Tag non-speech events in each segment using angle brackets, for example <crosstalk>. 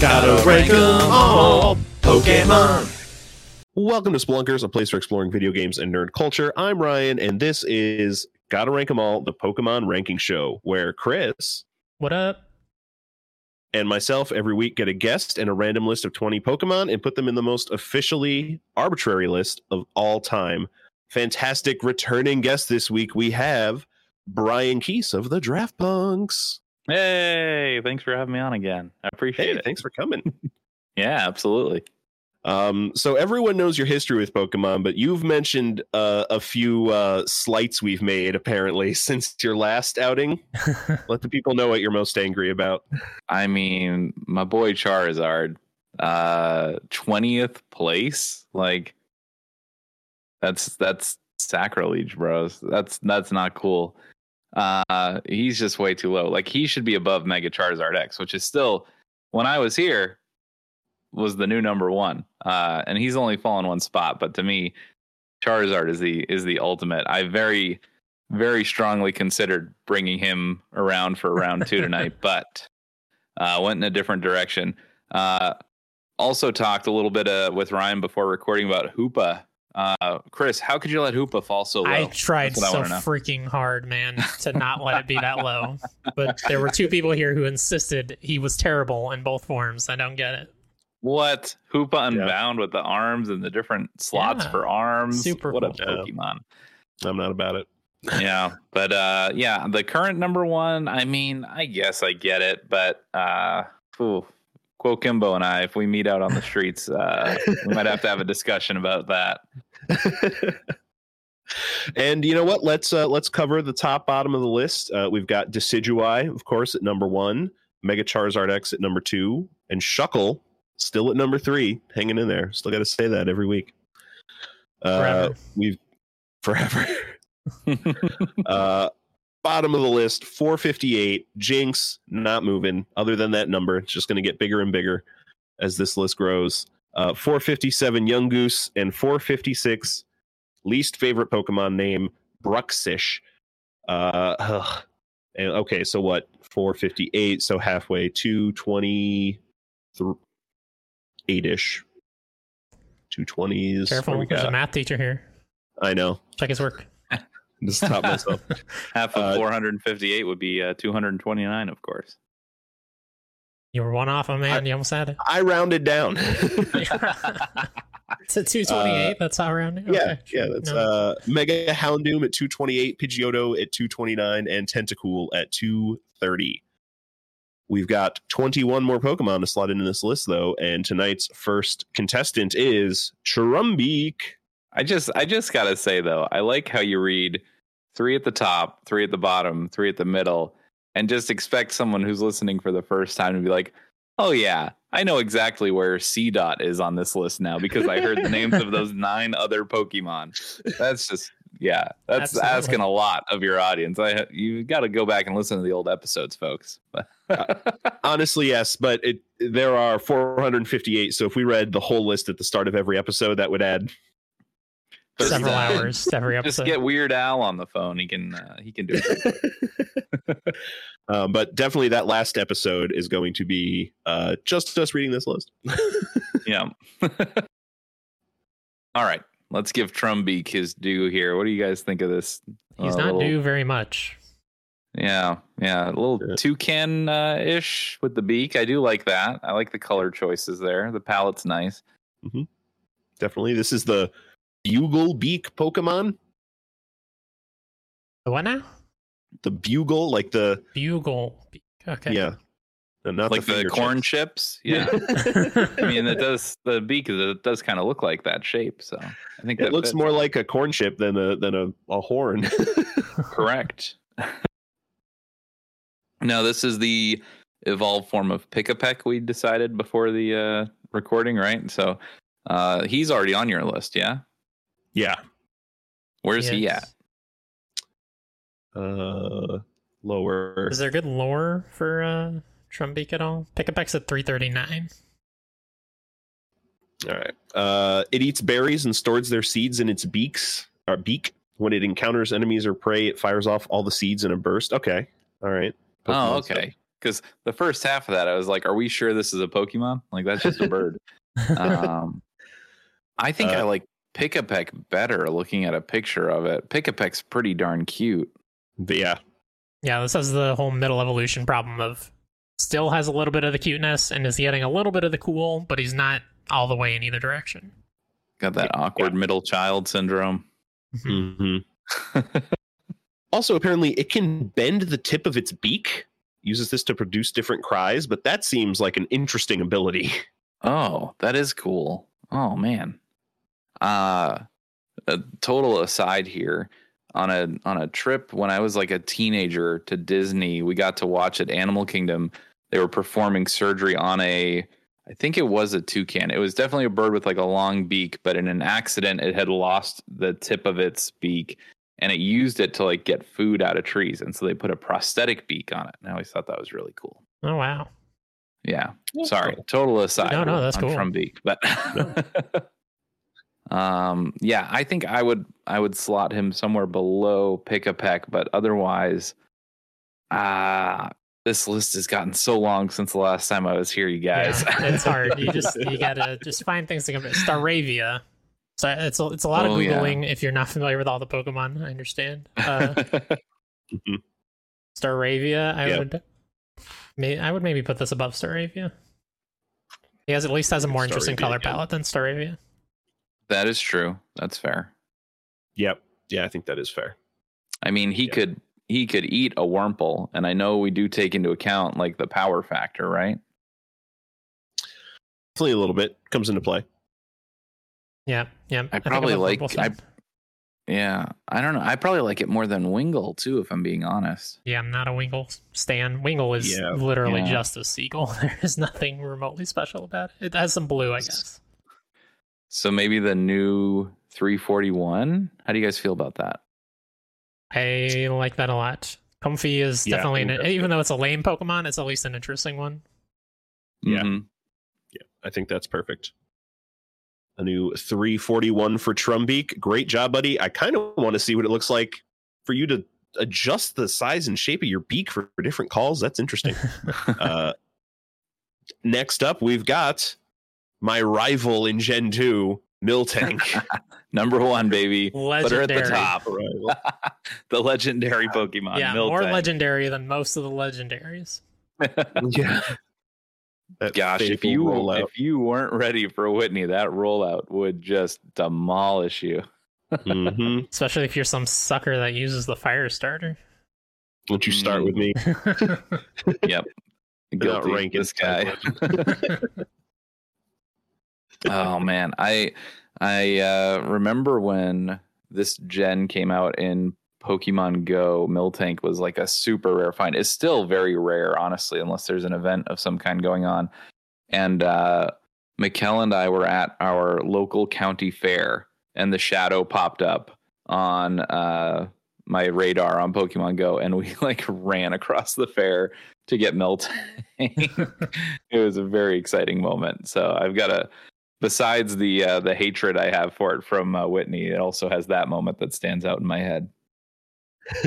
Gotta rank 'em all, Pokemon. Welcome to Splunkers, a place for exploring video games and nerd culture. I'm Ryan, and this is Gotta Rank 'em All, the Pokemon ranking show, where Chris What up? and myself every week get a guest and a random list of 20 Pokemon and put them in the most officially arbitrary list of all time. Fantastic returning guest this week. We have Brian Keese of the Draft Punks. Hey, thanks for having me on again. I appreciate Hey, it. thanks for coming. <laughs> Yeah, absolutely. Um, so everyone knows your history with Pokemon, but you've mentioned uh, a few uh, slights we've made apparently <laughs> since your last outing. <laughs> Let the people know what you're most angry about. I mean, my boy Charizard, uh, twentieth place. Like, that's that's sacrilege, bros. That's that's not cool. Uh, he's just way too low. Like, he should be above Mega Charizard X, which is still, when I was here, was the new number one. Uh, and he's only fallen one spot, but to me, Charizard is the is the ultimate. I very very strongly considered bringing him around for round two tonight, <laughs> but uh, went in a different direction. Uh, also talked a little bit uh, with Ryan before recording about Hoopa. Uh, Chris, how could you let Hoopa fall so low? I tried That's I so freaking hard, man, to not let it be that low. But there were two people here who insisted he was terrible in both forms. I don't get it. What Hoopa Unbound with the arms and the different slots Yeah. for arms? Super what a cool. Yeah. Pokemon! I'm not about it. <laughs> yeah, but uh, yeah, the current number one. I mean, I guess I get it, but uh, ooh, Quo Kimbo and I, if we meet out on the streets, uh, we might have to have a discussion about that. <laughs> and you know what? Let's uh, let's cover the top bottom of the list. Uh, we've got Decidueye, of course, at number one, Mega Charizard X at number two, and Shuckle still at number three, hanging in there. Still got to say that every week. Uh, Forever. we've <laughs> forever. <laughs> uh, bottom of the list, 458. Jynx not moving. Other than that number, it's just going to get bigger and bigger as this list grows. Uh, 457 Yungoos and 456 least favorite Pokemon name Bruxish. Uh, ugh. And, okay, so what? 458. So halfway, 228 ish. 220s. Careful, What we there's a got? math teacher here. I know. Check his work. Just stop myself. <laughs> Half of Uh, 458 would be uh, 229, of course. You were one off, oh man. you almost had it. I rounded down. <laughs> It's at 228. that's how around it. yeah, Okay. yeah. That's No. uh, Mega Houndoom at 228, Pidgeotto at 229, and Tentacool at 230. We've got 21 more Pokemon to slot into this list, though, and tonight's first contestant is Trumbeak. I just, I just gotta say though, I like how you read three at the top, three at the bottom, three at the middle, and just expect someone who's listening for the first time to be like, "Oh yeah, I know exactly where Seedot is on this list now because I heard the names of those <laughs> nine other Pokemon." That's just, yeah, that's Absolutely. asking a lot of your audience. I, you got to go back and listen to the old episodes, folks. Uh, honestly, yes, but it there are 458. So if we read the whole list at the start of every episode, that would add. Several uh, hours to every <laughs> Just get Weird Al on the phone. He can, uh, he can do it. um, <laughs> but definitely, that last episode is going to be uh, just us reading this list. <laughs> Yeah. All right. Let's give Trumbeak his due here. What do you guys think of this? He's uh, not little- due very much. Yeah. Yeah. A little Yeah. toucan uh, ish with the beak. I do like that. I like the color choices there. The palette's nice. Definitely, this is the Bugle Beak Pokemon. The what now? The Bugle, like the Bugle. Okay. yeah, No, not like the, finger corn chips. chips. Yeah. <laughs> I mean, it does, the beak, it does kind of look like that shape. So I think it that looks fits. more like a corn chip than a than a, a horn. <laughs> correct. <laughs> now this is the evolved form of Pikipek we decided before the uh, recording, right? So uh, he's already on your list, yeah? Yeah, Where's he at? uh, lower. Is there good lore for uh, Trumbeak at all? Pikipek's at 339. All right. Uh, it eats berries and stores their seeds in its beaks or beak. When it encounters enemies or prey, it fires off all the seeds in a burst. Okay. All right. Oh, okay. because the first half of that, I was like, "Are we sure this is a Pokemon? Like that's just a bird." <laughs> um, I think I Uh, like Pikipek better looking at a picture of it. Pikipek's pretty darn cute. But yeah, Yeah, this has the whole middle evolution problem of still has a little bit of the cuteness and is getting a little bit of the cool, but he's not all the way in either direction. Got that awkward middle child syndrome. hmm <laughs> Also, apparently, it can bend the tip of its beak. Uses this to produce different cries, but that seems like an interesting ability. <laughs> Oh, that is cool. Oh man. Uh a total aside here. On a on a trip when I was like a teenager to Disney, we got to watch at Animal Kingdom. They were performing surgery on a I think it was a toucan. It was definitely a bird with like a long beak, but in an accident it had lost the tip of its beak and it used it to like get food out of trees. And so they put a prosthetic beak on it. And I always thought that was really cool. Oh wow. Yeah. Sorry, total aside. No, no, that's on cool. From Beak, but <laughs> um, yeah, I think I would I would slot him somewhere below Pikipek, but otherwise, ah, this list has gotten so long since the last time I was here, you guys. Yeah, <laughs> it's hard. You just <laughs> you gotta just find things to compare. Staravia. So it's a, it's a lot of Oh, yeah. googling if you're not familiar with all the Pokemon. I understand. <laughs> Uh. Staravia, I Yeah. would, may, I would maybe put this above Staravia. He has at least has a more interesting Staravia, color yeah. palette than Staravia. That is true. That's fair. Yep. Yeah, I think that is fair. I mean, he Yeah. could he could eat a Wurmple, and I know we do take into account like the power factor, right? Definitely a little bit comes into play. Yeah, yeah. I think probably above like- I- Yeah, I don't know. I probably like it more than Wingull too, if I'm being honest. Yeah, I'm not a Wingull stan. Wingull is Yeah. literally Yeah. just a seagull. <laughs> There is nothing remotely special about it. It has some blue, I guess. So maybe the new 341. How do you guys feel about that? I like that a lot. Comfey is definitely, I an, even though it's a lame Pokemon, it's at least an interesting one. Yeah. Mhm. I think that's perfect. A new 341 for Trumbeak. Great job, buddy. I kind of want to see what it looks like for you to adjust the size and shape of your beak for, for different calls. That's interesting. <laughs> uh, next up, we've got my rival in Gen 2, Miltank. <laughs> Number one, baby. Put her at the Legendary. top. <laughs> the legendary Pokemon. yeah, more legendary than most of the legendaries. <laughs> yeah. That Gosh, if you rollout. if you weren't ready for Whitney, that rollout would just demolish you. Mhm. Especially if you're some sucker that uses the fire starter. Don't you start with me? Yep. not Guilty. ranking This guy. Oh man, I I uh, remember when this gen came out in Pokemon Go. Miltank was like a super rare find. It's still very rare, honestly, unless there's an event of some kind going on. And uh, Mikkel and I were at our local county fair, and the shadow popped up on uh, my radar on Pokemon Go, and we <laughs> like ran across the fair to get Miltank. <laughs> it was a very exciting moment. So I've got a besides the uh, the hatred I have for it from uh, Whitney, it also has that moment that stands out in my head. <laughs>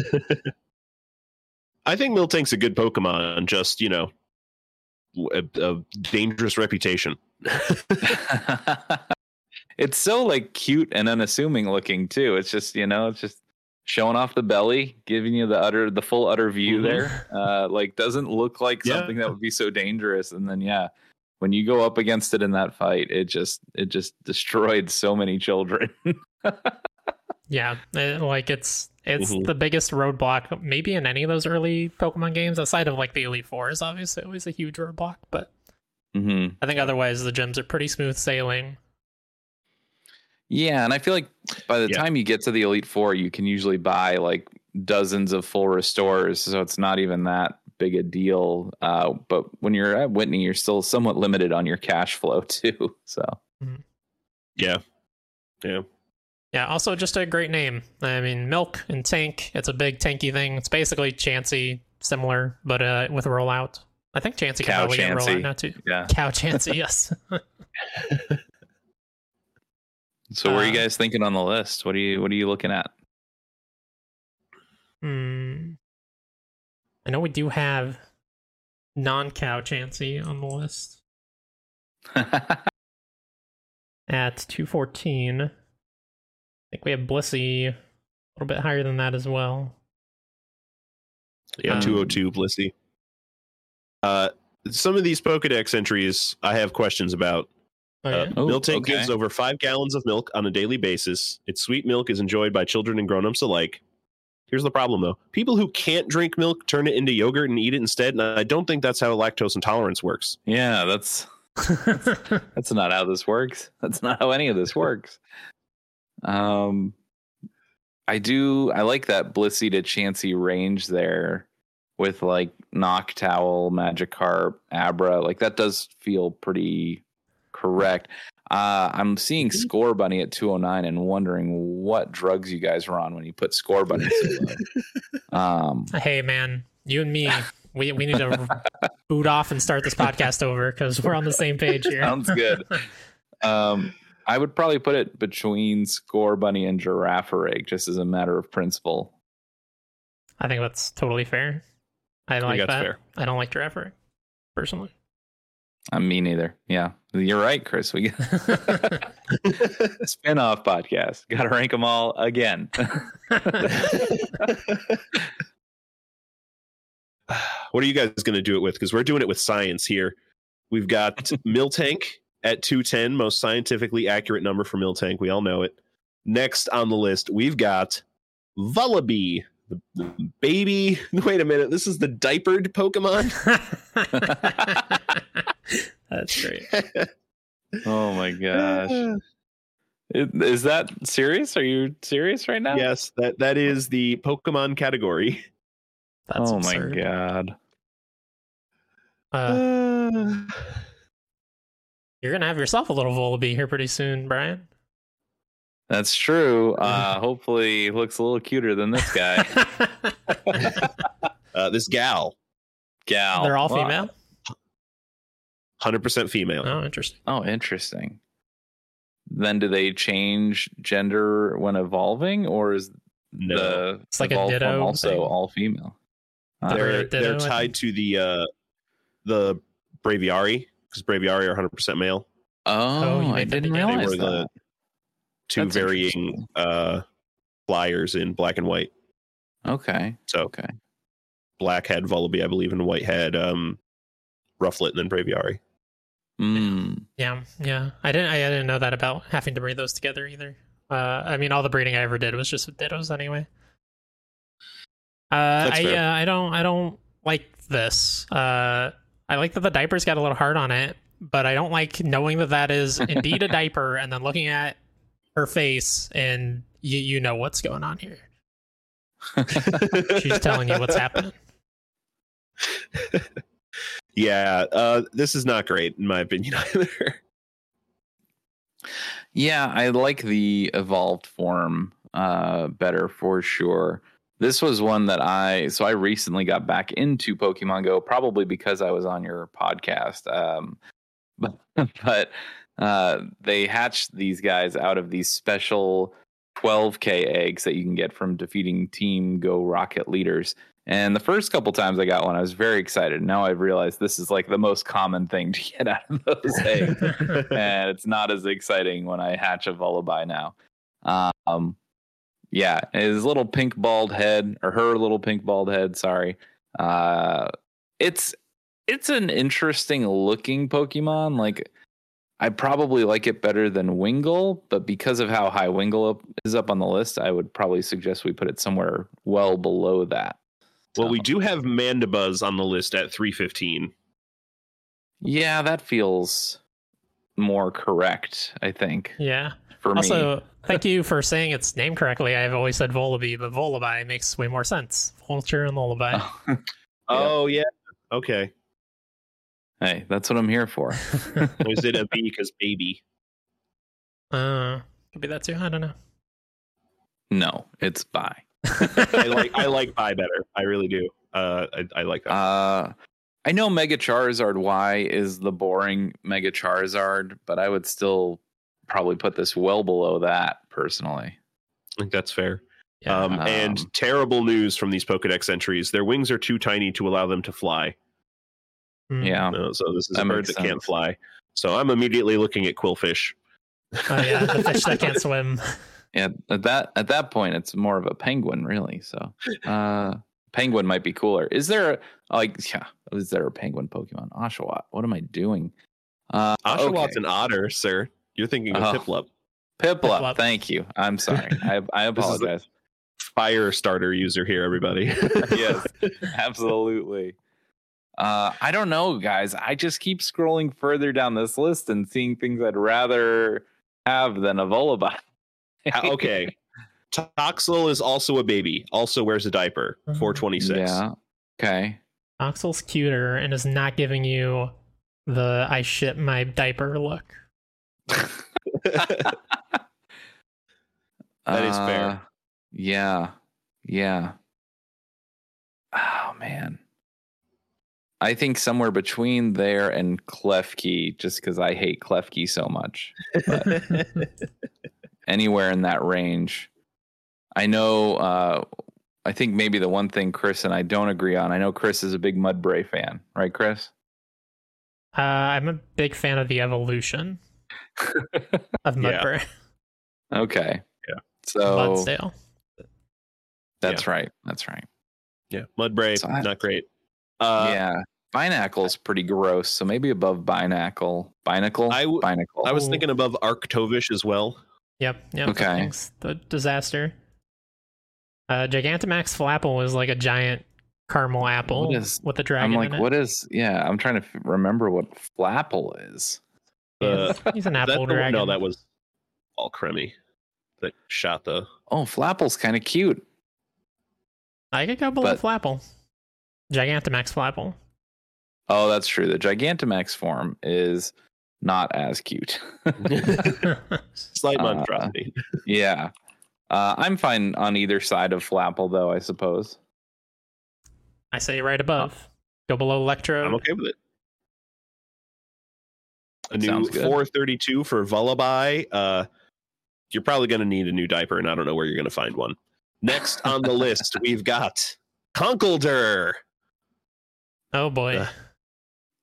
I think Miltank's a good Pokemon, just, you know, a, a dangerous reputation. <laughs> <laughs> it's so like cute and unassuming looking too. It's just you know, it's just showing off the belly, giving you the utter the full utter view Mhm. there. Uh, like doesn't look like Yeah. something that would be so dangerous. And then yeah, when you go up against it in that fight, it just it just destroyed so many children. <laughs> Yeah, it- like it's it's Mhm. the biggest roadblock maybe in any of those early Pokemon games, aside of like the Elite Four is obviously always a huge roadblock, but hmm I think otherwise the gyms are pretty smooth sailing. Yeah, and I feel like by the Yeah. time you get to the Elite Four, you can usually buy like dozens of full restores, so it's not even that big a deal. Uh, but when you're at Whitney, you're still somewhat limited on your cash flow <laughs> too. So Yeah. Yeah. Yeah, also just a great name. I mean, Milk and Tank, it's a big tanky thing. It's basically Chansey, similar, but uh, with a rollout. I think Chansey can Cow probably get a rollout now too. yeah. Cow Chansey, <laughs> yes. So what are you Uh, guys thinking on the list? What are you What are you looking at? Hmm. I know we do have non-cow Chansey on the list <laughs> at 214. I think we have Blissey a little bit higher than that as well. Yeah, Um, 202 Blissey. Uh, some of these Pokedex entries I have questions about. Oh, Uh, yeah? Oh, Miltank okay. gives over five gallons of milk on a daily basis. Its sweet milk is enjoyed by children and grown-ups alike. Here's the problem, though: people who can't drink milk turn it into yogurt and eat it instead. And I don't think that's how lactose intolerance works. yeah, that's <laughs> that's not how this works. That's not how any of this works. Um, I do. I like that Blissey to Chansey range there with like Noctowl, Magikarp, Abra. Like that does feel pretty correct. Uh, I'm seeing Scorbunny at 209 and wondering what drugs you guys were on when you put Scorbunny so <laughs> um, hey, man, you and me, we, we need to <laughs> boot off and start this podcast over because we're on the same page here. Sounds good. um, I would probably put it between Scorbunny and Giraffe Girafarig, just as a matter of principle. I think that's totally fair. I don't like that's that. fair. I don't like Giraffe personally. I me neither. Yeah, you're right, Chris. We got <laughs> <laughs> spin-off podcast. Got to rank them all again. <laughs> <sighs> what are you guys going to do it with? Because we're doing it with science here. We've got Miltank at 210, most scientifically accurate number for Miltank. We all know it. Next on the list, we've got Vullaby, the the baby. Wait a minute, this is the diapered Pokemon. That's great. <laughs> oh my gosh. Ah. Is that serious? Are you serious right now? Yes, that that is the Pokemon category. That's oh absurd. my god. Uh, ah. you're gonna have yourself a little Volibee here pretty soon, Brian. That's true. <laughs> Uh, hopefully, he looks a little cuter than this guy. <laughs> Uh, this gal, gal. They're all female. Wow. 100% female. Oh, interesting. Oh, interesting. Then do they change gender when evolving, or is no. the it's like a ditto also thing. all female? Uh, they're they're tied to the uh, the Braviary because Braviary are 100 percent male. Oh, oh I didn't yeah, realize they were that. the two That's varying uh, flyers in black and white. Okay. So okay. Black had Vullaby, I believe, and White had um, Rufflet, and then Braviary. Mm. Yeah, yeah. I didn't. I didn't know that about having to breed those together either. Uh, I mean, all the breeding I ever did was just with dittos anyway. Uh, I uh, I don't I don't like this. Uh, I like that the diapers got a little hard on it, but I don't like knowing that that is <laughs> indeed a diaper, and then looking at her face and you you know what's going on here. <laughs> She's telling you what's happening. <laughs> yeah, uh, this is not great in my opinion <laughs> either. Yeah, I like the evolved form uh better for sure. This was one that I so I recently got back into Pokemon Go probably because I was on your podcast. Um but <laughs> but uh they hatched these guys out of these special 12k eggs that you can get from defeating team Go Rocket leaders. And the first couple times I got one, I was very excited. Now I've realized this is like the most common thing to get out of those <laughs> eggs and it's not as exciting when I hatch a Vullaby now. Um, yeah, his little pink bald head, or her little pink bald head. Sorry. Uh, it's it's an interesting looking Pokemon. Like, I probably like it better than Wingull, but because of how high Wingull up, is up on the list, I would probably suggest we put it somewhere well below that. Well, we do have Mandibuzz on the list at 315. Yeah, that feels more correct. I think yeah. for me. Also, thank you for saying its name correctly. I've always said Volibee, but Volaby makes way more sense. Vulture and Lullaby. <laughs> Oh yeah, okay. Hey, that's what I'm here for. <laughs> Or is it a B because baby? uh, could be that too. I don't know. No, it's bye. I like I like Bi better. I really do. Uh, I, I like that. Uh, I know Mega Charizard Y is the boring Mega Charizard, but I would still probably put this well below that personally. I think that's fair. Yeah. Um, and Um, terrible news from these Pokedex entries. Their wings are too tiny to allow them to fly. Mm. Yeah. No, so this is That a bird makes that can't fly. So I'm immediately looking at Qwilfish. Oh yeah, the fish that <laughs> can't swim. Yeah, at that at that point, it's more of a penguin, really. So, uh, penguin might be cooler. Is there a, like <laughs> yeah? Is there a penguin Pokemon? Oshawott. What am I doing? Uh, Oshawott's okay. an otter, sir. You're thinking of Oh. Piplup. Piplup. Piplup. Thank you. I'm sorry. <laughs> I I This is the- apologize. Fire starter user here, everybody. <laughs> yes, absolutely. Uh, I don't know, guys. I just keep scrolling further down this list and seeing things I'd rather have than a Volibot. Uh, okay. Toxel is also a baby, also wears a diaper. 426. Yeah. Okay. Oxel's cuter and is not giving you the I shit my diaper look. <laughs> That is fair. Uh, Yeah. Yeah. Oh man. I think somewhere between there and Klefki, just because I hate Klefki so much. <laughs> Anywhere in that range. I know uh I think maybe the one thing Chris and I don't agree on. I know Chris is a big Mudbray fan, right, Chris? Uh, I'm a big fan of the evolution <laughs> of Yeah. Mudbray. Okay. Yeah. So Mudsdale. that's right. That's right. yeah. Mudbray, So I- not great. Uh, yeah. Binacle's pretty gross, so maybe above Binacle. Binacle? I w- Binacle. I was thinking above Arctovish as well. Yep. Yep. Okay. thing's the disaster. Uh, Gigantamax Flapple was like a giant caramel apple What is- with a I'm dragon like, in it. what is? Yeah, I'm trying to f- remember what Flapple is. Uh, He's- He's an Is that apple the one- dragon. No, that was Alcremie that shot the. Oh, Flapple's kind of cute. I could go below but- Flapple. Gigantamax Flapple. Oh, that's true. The Gigantamax form is not as cute. <laughs> Slight Uh, monstrosity. yeah. Uh, I'm fine on either side of Flapple, though, I suppose. I say right above. Go below Electro. I'm okay with it. A new Sounds good. 432 for Vullaby. Uh, you're probably going to need a new diaper, and I don't know where you're going to find one. Next on the list, <laughs> we've got Conkeldurr, Oh boy. Uh,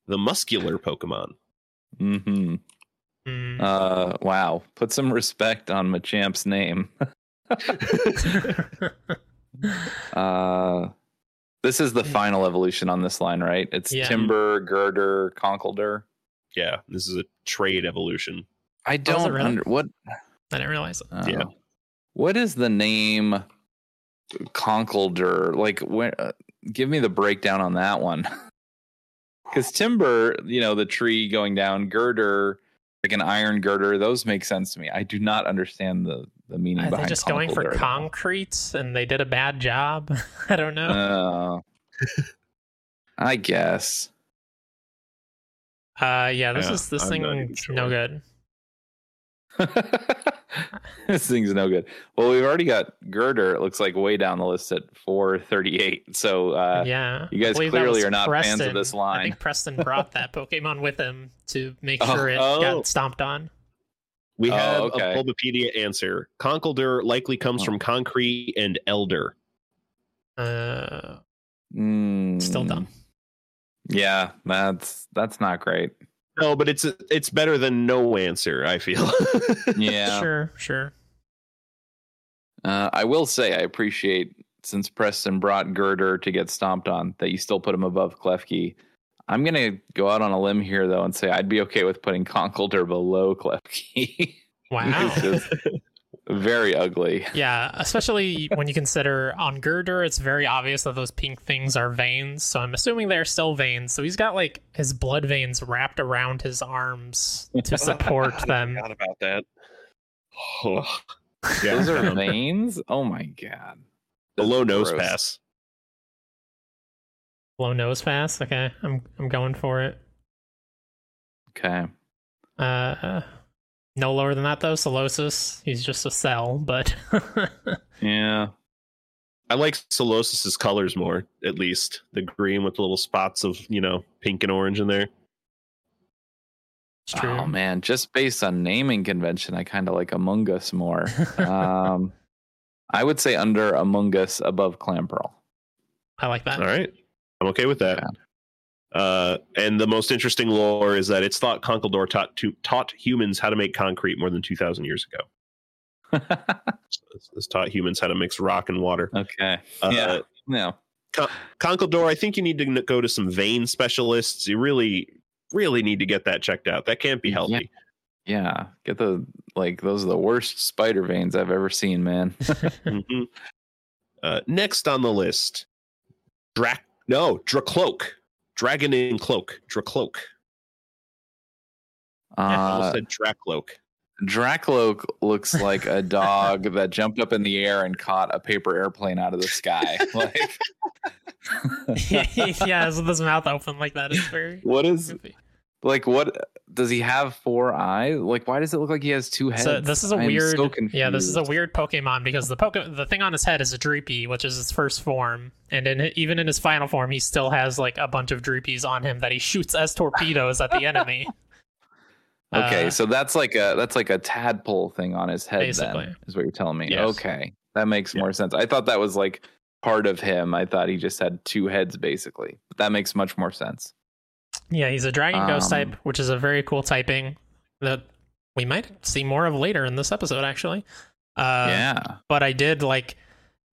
the muscular Pokemon. Hmm Mm. Uh, wow. Put some respect on Machamp's name. <laughs> Uh, this is the final evolution on this line, right? It's Yeah. Timburr, Gurdurr, Conkeldurr. Yeah, this is a trade evolution. I Oh, is it don't really? under what. I didn't realize it. uh, Yeah. What is the name Conkeldurr? Like, when, uh, give me the breakdown on that one. <laughs> Because timber, you know, the tree going down, girder, like an iron girder, those make sense to me. I do not understand the the meaning Are they behind. just going for Conkeldurr. concrete and they did a bad job? <laughs> I don't know. Uh, I guess. Uh, yeah, this Yeah, is this I'm not even thing's sure. no good. <laughs> this thing's no good. Well, we've already got Gurdurr. It looks like way down the list at 438. So uh, yeah, you guys I clearly are not fans of Preston. this I think Preston brought that Pokemon with him to make Oh, sure it oh. got stomped on. We Oh, have okay. a Bulbapedia answer. Conkeldurr likely comes Oh. from concrete and elder. Uh, Mm, still dumb. Yeah, that's that's not great. No, but it's it's better than no answer. I feel. <laughs> Yeah. Sure, sure. Uh, I will say I appreciate since Preston brought Gurdurr to get stomped on that you still put him above Klefki. I'm gonna go out on a limb here though and say I'd be okay with putting Conkeldurr below Klefki. <laughs> Wow. It's just <laughs> very ugly. Yeah, <laughs> especially when you consider on Gurdurr, it's very obvious that those pink things are veins. So I'm assuming they're still veins. So he's got like his blood veins wrapped around his arms to <laughs> support them. Forgot about that. Oh, yeah, Those are <laughs> veins. Oh my god. the low nose Gross. pass. Low nose pass. Okay, I'm I'm going for it. Okay. Uh, no lower than that though. Solosis. He's just a cell, but <laughs> Yeah. I like Solosis's colors more, at least the green with little spots of you know pink and orange in there. true. Oh man, just based on naming convention, I kind of like Amoonguss more. <laughs> um, I would say under Amoonguss above Clamperl. I like that. All right, I'm okay with that. Yeah. Uh, and the most interesting lore is that it's thought Conkeldurr taught to, taught humans how to make concrete more than two thousand years ago. So this, this taught humans how to mix rock and water. okay. Uh, yeah. No. Conkeldurr, I think you need to go to some vein specialists. You really, really need to get that checked out. That can't be healthy. Yeah. Get the like those are the worst spider veins I've ever seen, man. <laughs> Mhm. Uh, next on the list, Drac. No, Drakloak. Dragon in cloak. Drakloak. I Uh, almost said Drakloak. Drakloak looks like a dog <laughs> that jumped up in the air and caught a paper airplane out of the sky. <laughs> like, <laughs> yeah, with his mouth open like that is very what is goofy. Like? What does he have? Four eyes? Like, why does it look like he has two heads? So this is a I'm weird, so yeah, this is a weird Pokemon because the Poke, the thing on his head is a Dreepy, which is his first form, and in even in his final form, he still has like a bunch of Dreepies on him that he shoots as torpedoes at the <laughs> enemy. Okay, Uh, so that's like a that's like a tadpole thing on his head. Basically. then, is what you're telling me. Yes. Okay, that makes Yeah. more sense. I thought that was like part of him. I thought he just had two heads, basically. But that makes much more sense. Yeah, he's a Dragon Ghost Um, type, which is a very cool typing that we might see more of later in this episode, actually. Uh, yeah, but I did like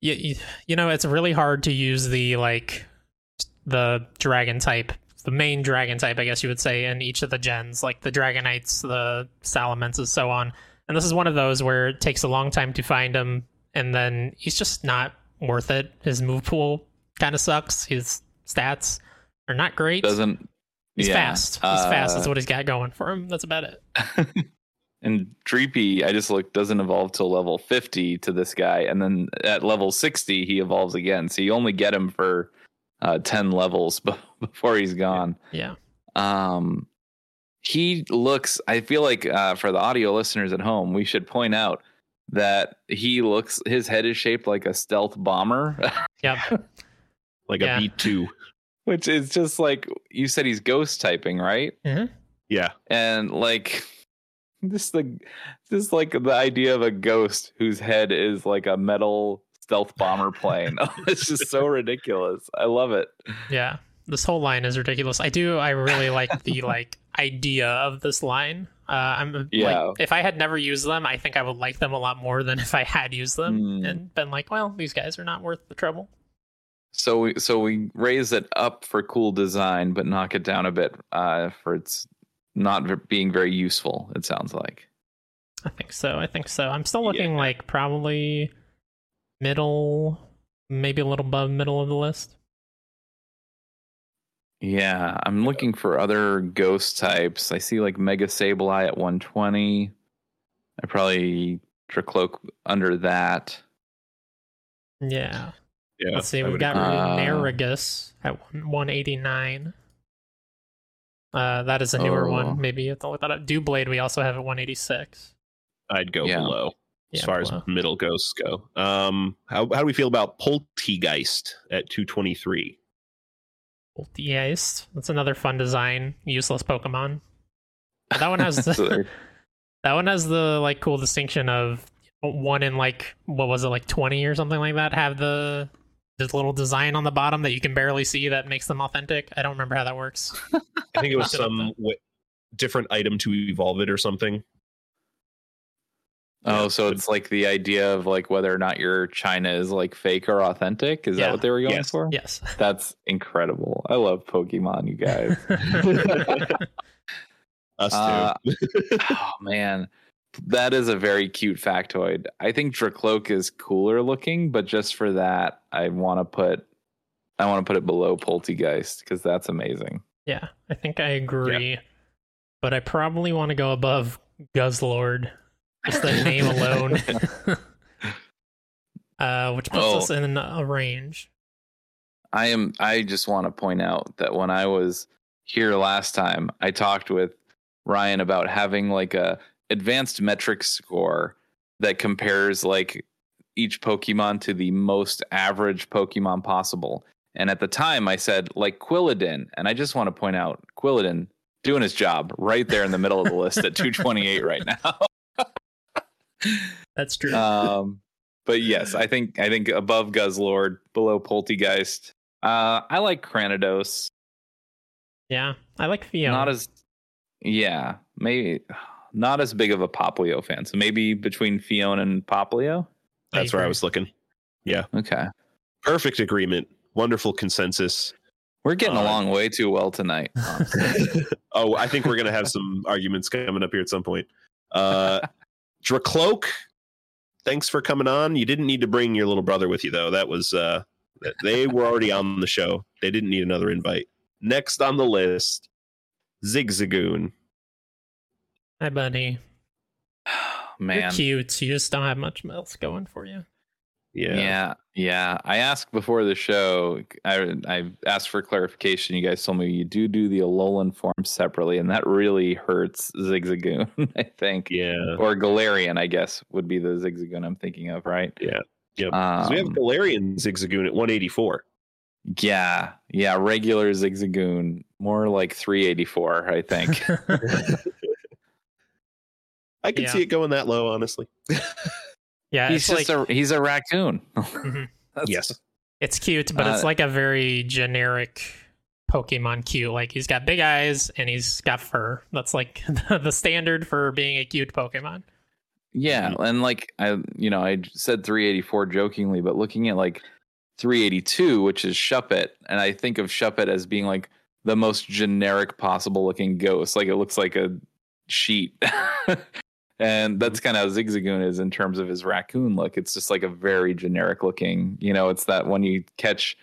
you, you, know it's really hard to use the like the dragon type the main dragon type I guess you would say in each of the gens like the dragonites the salamence so on. And this is one of those where it takes a long time to find him and then he's just not worth it. His move pool kind of sucks. His stats are not great. Doesn't he's yeah. fast he's fast that's Uh, what he's got going for him that's about it <laughs> And Dreepy, I just looked, doesn't evolve till level 50 to this guy. And then at level 60, he evolves again. So you only get him for uh, 10 levels <laughs> be- before he's gone. yeah Um, he looks, I feel like uh, for the audio listeners at home, we should point out that he looks, his head is shaped like a stealth bomber, <laughs> yep Like Yeah. a B two. Which is just like you said, he's ghost typing, right? Yeah. and like this, the this like the idea of a ghost whose head is like a metal stealth bomber plane <laughs> it's just so <laughs> ridiculous i love it Yeah, this whole line is ridiculous. I do. I really like the <laughs> like idea of this line. Uh, I'm Yeah. like, if I had never used them, I think I would like them a lot more than if I had used them Hmm. and been like, well, these guys are not worth the trouble. So we so we raise it up for cool design but knock it down a bit uh for its not being very useful it sounds like I think so. I think so. I'm still looking like probably middle, maybe a little above middle of the list. yeah i'm looking for other ghost types i see like mega sableye at 120 i probably Drakloak under that Yeah. Yeah. Let's see. We've got agree. Uh, Runerigus at 189. Uh, that is a newer Oh. one. Maybe you have to look that up. Doublade, we also have at 186. I'd go Yeah. below as Yeah, far below. as middle ghosts go. Um, how how do we feel about Polteageist at two twenty three? Polteageist. That's another fun design. Useless Pokemon. That one has <laughs> So they're- that one has the like cool distinction of one in like what was it like 20 or something like that have the this little design on the bottom that you can barely see that makes them authentic. I don't remember how that works. <laughs> I think it was Look it up some w- different item to evolve it or something. Oh, Yeah, so it's like the idea of like whether or not your China is like fake or authentic. Is Yeah. that what they were going Yes. for? yes. That's incredible. I love Pokemon, you guys. <laughs> <laughs> Us too. Uh, oh man, that is a very cute factoid. I think Drakloak is cooler looking, but just for that, I want to put I want to put it below Polteageist because that's amazing. Yeah, I think I agree. But I probably want to go above Guzzlord. Just the name <laughs> alone. <laughs> uh, which puts Oh. us in a range. I am I just want to point out that when I was here last time, I talked with Ryan about having like a advanced metric score that compares like each Pokemon to the most average Pokemon possible. And at the time I said like Quilladin, and I just want to point out Quilladin doing his job right there in the middle of the list at 228 right now. <laughs> That's true. um, but yes, I think I think above Guzzlord, below Polteageist. Uh, I like Cranidos. Yeah, I like Phione. Not as, yeah, maybe not as big of a Poplio fan. So maybe between Phione and Poplio. That's where I was looking. Yeah. Okay, Perfect agreement. Wonderful consensus. we're getting Uh, along way too well tonight. <laughs> oh, I think we're gonna have some <laughs> arguments coming up here at some point. Uh Drakloak, thanks for coming on. You didn't need to bring your little brother with you though. That was uh they were already on the show. They didn't need another invite. Next on the list, Zigzagoon. Hi, buddy. <sighs> Man, you're cute. You just don't have much else going for you. Yeah. Yeah, yeah. I asked before the show. I I asked for clarification. You guys told me you do do the Alolan form separately, and that really hurts Zigzagoon. <laughs> I think, Yeah. or Galarian, I guess, would be the Zigzagoon I'm thinking of, right? Yeah. Yep. 'Cause we have Um, Galarian Zigzagoon at 184. yeah, yeah. Regular Zigzagoon, more like 384, I think. <laughs> <laughs> I could Yeah. see it going that low, honestly. <laughs> Yeah, he's just like a he's a raccoon. <laughs> Mhm. Yes. it's cute, but it's Uh, like a very generic Pokemon cute. Like he's got big eyes and he's got fur. That's like <laughs> the standard for being a cute Pokemon. Yeah, and like I, you know, I said 384 jokingly, but looking at like 382, which is Shuppet, and I think of Shuppet as being like the most generic possible looking ghost. Like it looks like a sheet, and that's kind of how Zigzagoon is in terms of his raccoon look. It's just like a very generic looking. You know, it's that when you catch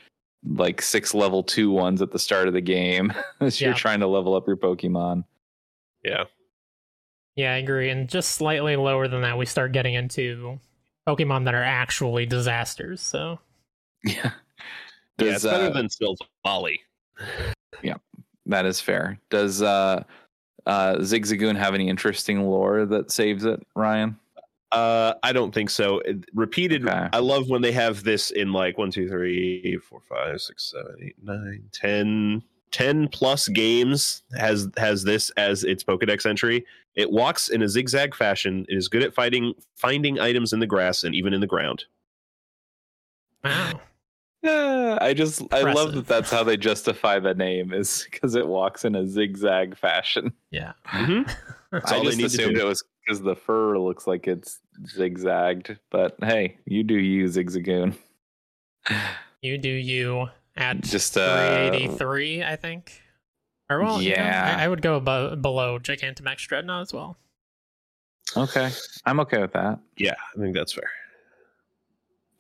like six level two ones at the start of the game <laughs> as you're trying to level up your Pokemon. Yeah. Yeah, I agree. And just slightly lower than that, we start getting into Pokemon that are actually disasters. So <laughs> Yeah. Yeah, Does, it's better uh, than Silvally. Yeah, that is fair. Does uh uh Zigzagoon have any interesting lore that saves it, Ryan? Uh, I don't think so. It- repeated. Okay. I love when they have this in like one, two, three, four, five, six, seven, eight, nine, ten, ten plus games has has this as its Pokedex entry. It walks in a zigzag fashion. It is good at fighting, finding items in the grass and even in the ground. wow. Yeah, <sighs> I just I love that that's how they justify the name is <laughs> because it walks in a zigzag fashion. Yeah. <laughs> Mhm. I all they just assumed it was because the fur looks like it's zigzagged, but hey, you do you, Zigzagoon. <sighs> You do you at Just, uh, 383, I think. Or well, yeah, Yeah. I, I would go above, below Gigantamax Drednaw as well. Okay, I'm okay with that. Yeah, I think that's fair.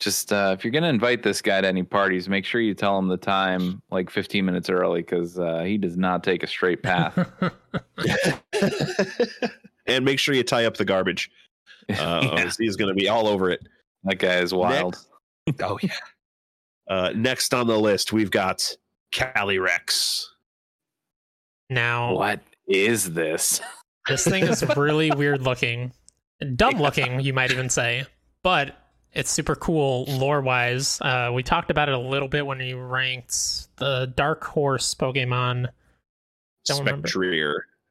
Just uh, if you're gonna invite this guy to any parties, make sure you tell him the time like 15 minutes early because uh, he does not take a straight path. <laughs> <laughs> and make sure you tie up the garbage. <laughs> Uh, Yeah, He's going to be all over it. that guy is wild. Oh yeah. Uh, next on the list, we've got Calyrex. now, What is this? this thing is really weird looking. Dumb looking, you might even say. But it's super cool lore wise. Uh, we talked about it a little bit when we ranked the Dark Horse Pokemon. Don't remember.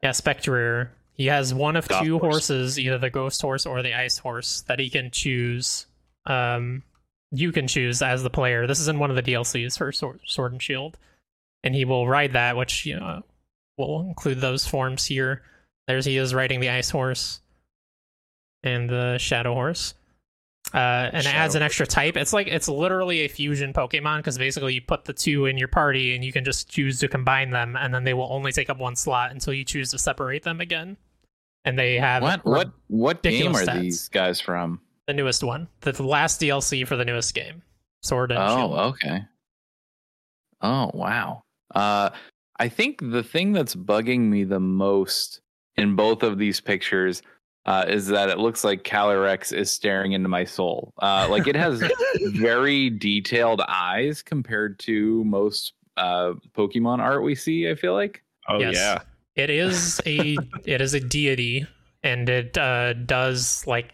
Yeah, Spectrier. He has one of two horse. horses, either the Ghost Horse or the Ice Horse, that he can choose. Um, you can choose as the player. This is in one of the DLCs for Sword, Sword and Shield, and he will ride that, which you know will include those forms here. There's he is riding the Ice Horse and the Shadow Horse. Uh, and it adds an extra type. It's like it's literally a fusion Pokemon because basically you put the two in your party and you can just choose to combine them, and then they will only take up one slot until you choose to separate them again. And they have What what what game are stats. these guys from? the newest one, the, the last DLC for the newest game, Sword and Oh, Shield. okay. Oh, wow. Uh, I think the thing that's bugging me the most in both of these pictures uh, is that it looks like Calyrex is staring into my soul. Uh, like it has <laughs> very detailed eyes compared to most uh, Pokemon art we see. I feel like. Oh Yes. yeah. It is a <laughs> it is a deity, and it uh, does like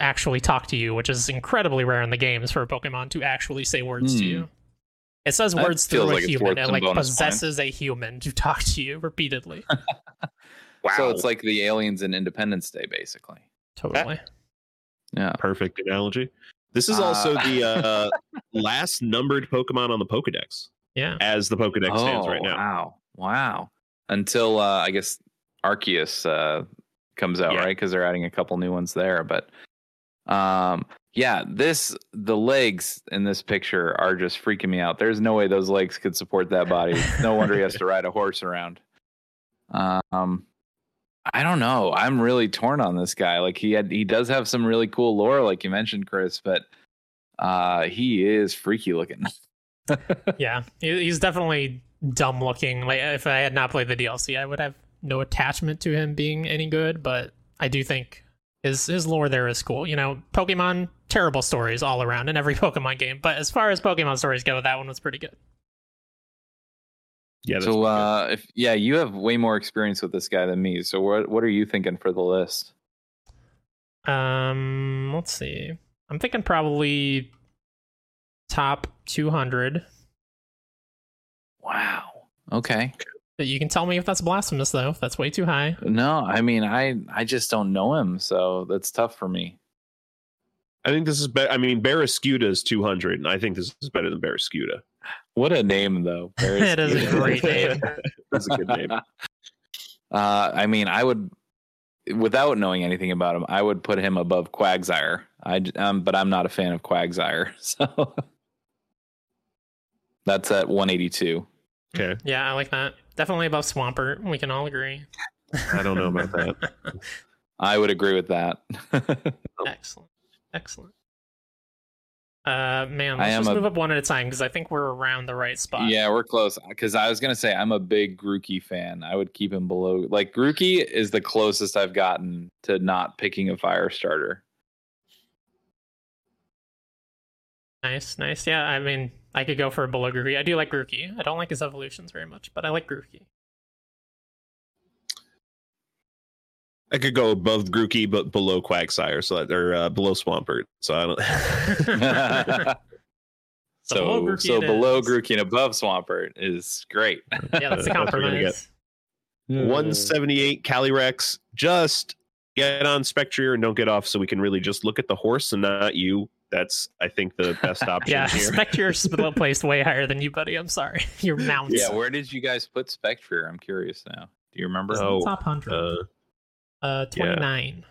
actually talk to you, which is incredibly rare in the games for a Pokemon to actually say words to Hmm. you. It says words feels through a like human. worth It like bonus possesses a human to talk to you repeatedly. <laughs> Wow. So it's like the aliens in Independence Day, basically. Totally. Yeah. perfect analogy. This is Uh, also the <laughs> uh, last numbered Pokemon on the Pokedex, Yeah. as the Pokedex stands right now. Oh, Wow. Wow. Until uh, I guess Arceus uh, comes out, Yeah. right? Because they're adding a couple new ones there. But um, yeah, this the legs in this picture are just freaking me out. There's no way those legs could support that body. no wonder he has to <laughs> ride a horse around. Um, I don't know. I'm really torn on this guy. Like he had, he does have some really cool lore, like you mentioned, Chris. But uh, he is freaky looking. <laughs> Yeah, he's definitely dumb looking. Like if I had not played the DLC, I would have no attachment to him being any good. But I do think his his lore there is cool. You know, Pokemon terrible stories all around in every <laughs> Pokemon game. But as far as Pokemon stories go, that one was pretty good. Yeah. so uh if yeah you have way more experience with this guy than me so what what are you thinking for the list Um, let's see. I'm thinking probably top 200. wow okay But you can tell me if that's blasphemous though. If that's way too high. no i mean i i just don't know him so that's tough for me I think this is better. I mean, Barraskewda is 200, and I think this is better than Barraskewda. What a name though <laughs> It is a great <laughs> name. That's a good name. <laughs> uh i mean i would without knowing anything about him i would put him above quagsire i j- um, but i'm not a fan of quagsire so that's at 182 Okay. Yeah, I like that. Definitely above Swampert. We can all agree. I don't know about that. i would agree with that Excellent. Excellent. Uh, man, let's just a- move up one at a time because I think we're around the right spot. Yeah, we're close. Because I was gonna say I'm a big Grookey fan. I would keep him below. Like Grookey is the closest I've gotten to not picking a fire starter. Nice, nice. Yeah, I mean, I could go for a below Grookey. I do like Grookey. I don't like his evolutions very much, but I like Grookey. I could go above Grookey, but below Quagsire, so that, or uh, below Swampert. So I don't. <laughs> So below so Grookey so below is. Grookey and above Swampert is great. Yeah, that's the <laughs> That's what compromise. 178 Calyrex. Just get on Spectrier and don't get off, so we can really just look at the horse and not you. That's I think the best <laughs> option Yeah, here. Spectre's placed way higher than you, buddy. I'm sorry. Your mounts. Yeah, where did you guys put Spectre? I'm curious now. Do you remember? Oh, top hundred. uh, Uh, yeah. 29.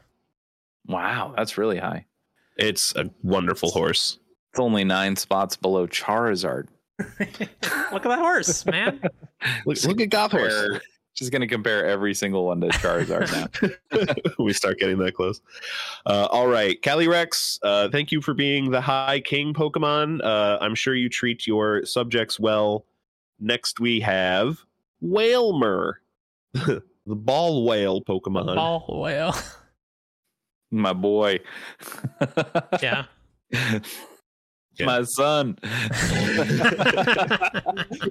Wow, that's really high. it's a wonderful horse. It's only nine spots below Charizard. <laughs> Look at that horse, man. <laughs> Look, look at Goth Horse. Compare- Just gonna compare every single one to Charizard now. <laughs> we start getting that close. Uh, all right, Calyrex, uh, thank you for being the High King Pokemon. Uh, I'm sure you treat your subjects well. Next, we have Wailmer, the ball whale Pokemon. Ball whale. <laughs> My boy. Yeah. <laughs> My son. <laughs>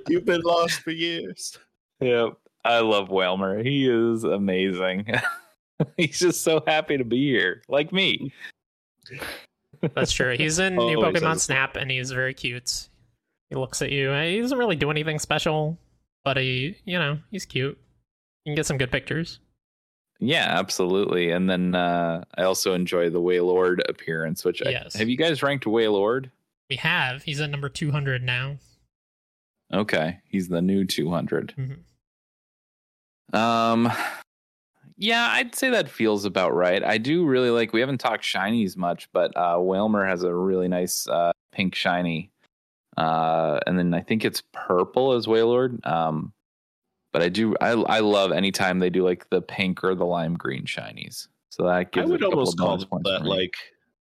You've been lost for years. Yep. I love Wailmer. He is amazing. He's just so happy to be here. Like me. That's true. He's in new Pokemon has- Snap, and he's very cute. He looks at you. He doesn't really do anything special, but he, you know, he's cute. You can get some good pictures. Yeah, absolutely. And then uh, I also enjoy the Wailord appearance, which I- Yes. have you guys ranked Wailord? We have. He's at number 200 now. Okay. He's the new 200. Mhm. Um yeah, I'd say that feels about right. I do really like we haven't talked shinies much, but uh Wailmer has a really nice uh pink shiny. Uh and then I think it's purple as Wailord. Um but I do I I love anytime they do like the pink or the lime green shinies. So that I gives it a would couple almost call that like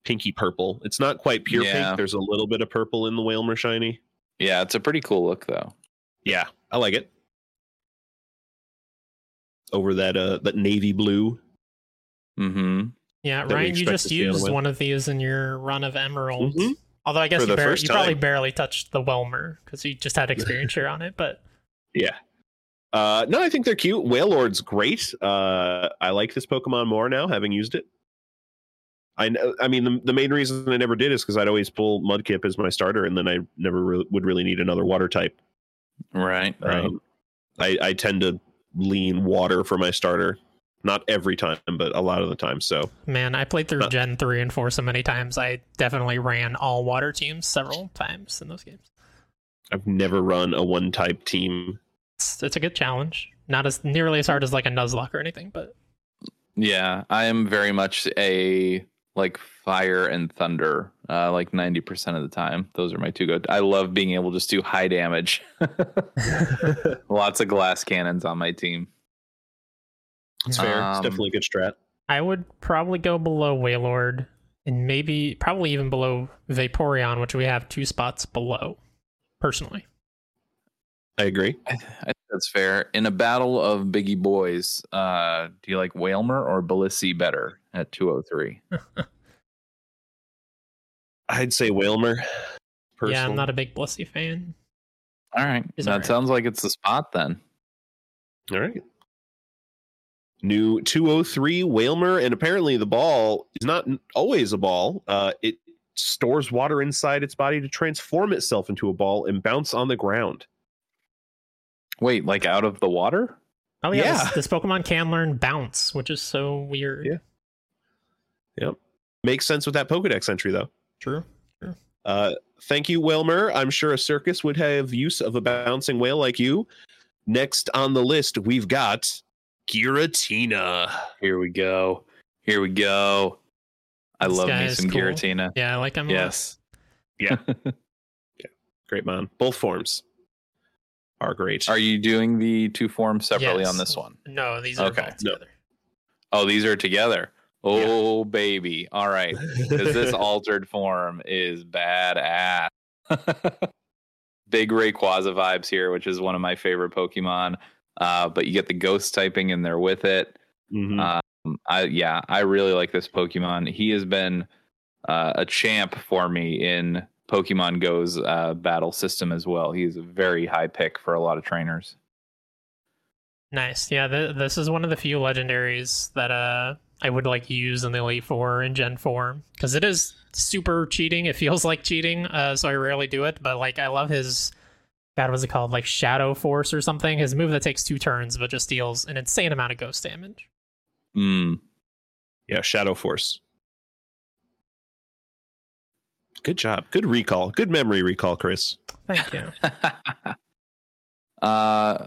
pinky purple. It's not quite pure Yeah. pink. There's a little bit of purple in the Wailmer shiny. Yeah, it's a pretty cool look though. Yeah, I like it. Over that uh that navy blue. Mm-hmm. Yeah, Ryan, you just see on the used one of these in your run of emeralds. Mhm. Although I guess you, the bar- you probably barely touched the Wailmer because you just had <laughs> experience share on it. But Yeah. Uh no, I think they're cute. Wailord's great. Uh I like this Pokemon more now, having used it. I know I mean the, the main reason I never did is because I'd always pull Mudkip as my starter and then I never re- would really need another water type. Right, right. Um, I, I tend to lean water for my starter. Not every time, but a lot of the time. So man, I played through Uh. Gen three and four so many times. I definitely ran all water teams several times in those games. I've never run a one type team It's, it's a good challenge. Not as nearly as hard as like a Nuzlocke or anything, but Yeah, I am very much a like fire and thunder. Uh, like ninety percent of the time, those are my two go. I love being able to just do high damage. <laughs> Lots of glass cannons on my team. It's fair. it's Um, definitely a good strat. I would probably go below Wailord and maybe probably even below Vaporeon, which we have two spots below. Personally, I agree. I, I think that's fair. In a battle of biggie boys, uh, do you like Wailmer or Blissey better at two oh three? <laughs> I'd say Wailmer. yeah, I'm not a big Blissey fan. All right, He's that all right. sounds like it's the spot then. All right. New 203 Wailmer, and apparently the ball is not always a ball. Uh, it stores water inside its body to transform itself into a ball and bounce on the ground. Wait, like out of the water? Oh yeah, Yeah. This, this Pokemon can learn Bounce, which is so weird. Yeah. Yep. Makes sense with that Pokedex entry, though. True. Uh, thank you, Wailmer. I'm sure a circus would have use of a bouncing whale like you. Next on the list, we've got Giratina. Here we go. Here we go. I This love me some cool. Giratina. Yeah, I like him. a lot. Yes. <laughs> Great man. Both forms are great. Are you doing the two forms separately on this one? No, these are Okay. both No. together. Oh, these are together. Oh, baby. All right. <laughs> Because this altered form is badass. <laughs> Big Rayquaza vibes here, which is one of my favorite Pokemon. Uh, but you get the ghost typing in there with it. Mhm. Um, I yeah, I really like this Pokemon. He has been uh, a champ for me in Pokemon Go's uh, battle system as well. He's a very high pick for a lot of trainers. Nice. Yeah, th- this is one of the few legendaries that uh I would like use in the Elite Four and Gen Four because it is super cheating. It feels like cheating, uh, so I rarely do it. But like, I love his God, what's it called? Like Shadow Force or something. His move that takes two turns but just deals an insane amount of ghost damage. Mm. Yeah, Shadow Force. Good job. Good recall. Good memory recall, Chris. Thank you. <laughs> uh,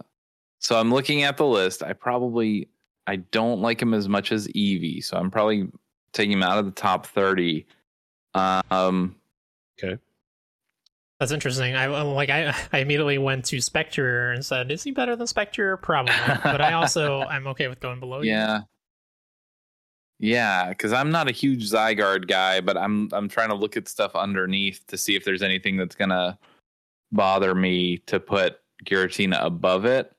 so I'm looking at the list. I probably I don't like him as much as Eevee, so I'm probably taking him out of the top thirty. Um, okay. That's interesting. I like I, I immediately went to Spectre and said, "Is he better than Spectre?" Probably, but I also <laughs> I'm okay with going below. you. Yeah, yeah, because I'm not a huge Zygarde guy, but I'm I'm trying to look at stuff underneath to see if there's anything that's gonna bother me to put Giratina above it.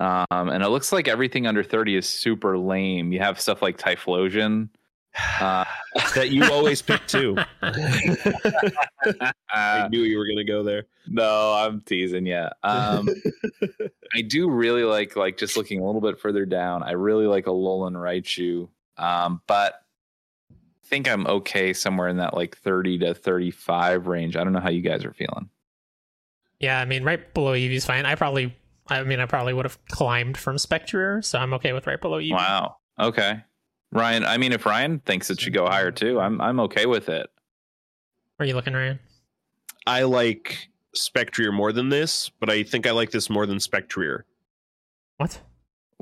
Um, and it looks like everything under 30 is super lame. You have stuff like Typhlosion. Uh, <sighs> that you always pick too. <laughs> I knew you were going to go there. no, I'm teasing you. Um, <laughs> I do really like like just looking a little bit further down. I really like a Alolan Raichu, um, but I think I'm okay somewhere in that like 30 to 35 range. I don't know how you guys are feeling. Yeah, I mean, right below Eevee's fine. I probably, I mean, I probably would have climbed from Spectre, so I'm okay with right below Eevee. Wow. Okay. Ryan, I mean, if Ryan thinks it should go higher too, I'm I'm okay with it. Where are you looking, Ryan? I like Spectrier more than this, but I think I like this more than Spectrier. What?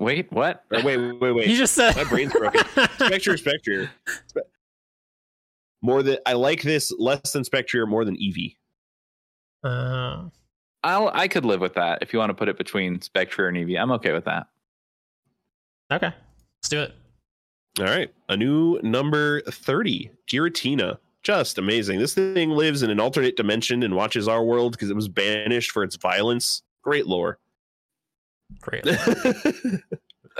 Wait, what? Or wait, wait, wait, You just said My brain's broken. Spectrier, Spectrier. Spe- More than I like this less than Spectrier, more than Eevee. Uh, I'll I could live with that if you want to put it between Spectre and Eevee. I'm okay with that. okay, let's do it. All right. A new number 30, Giratina. Just amazing. This thing lives in an alternate dimension and watches our world because it was banished for its violence. Great lore. Great. <laughs>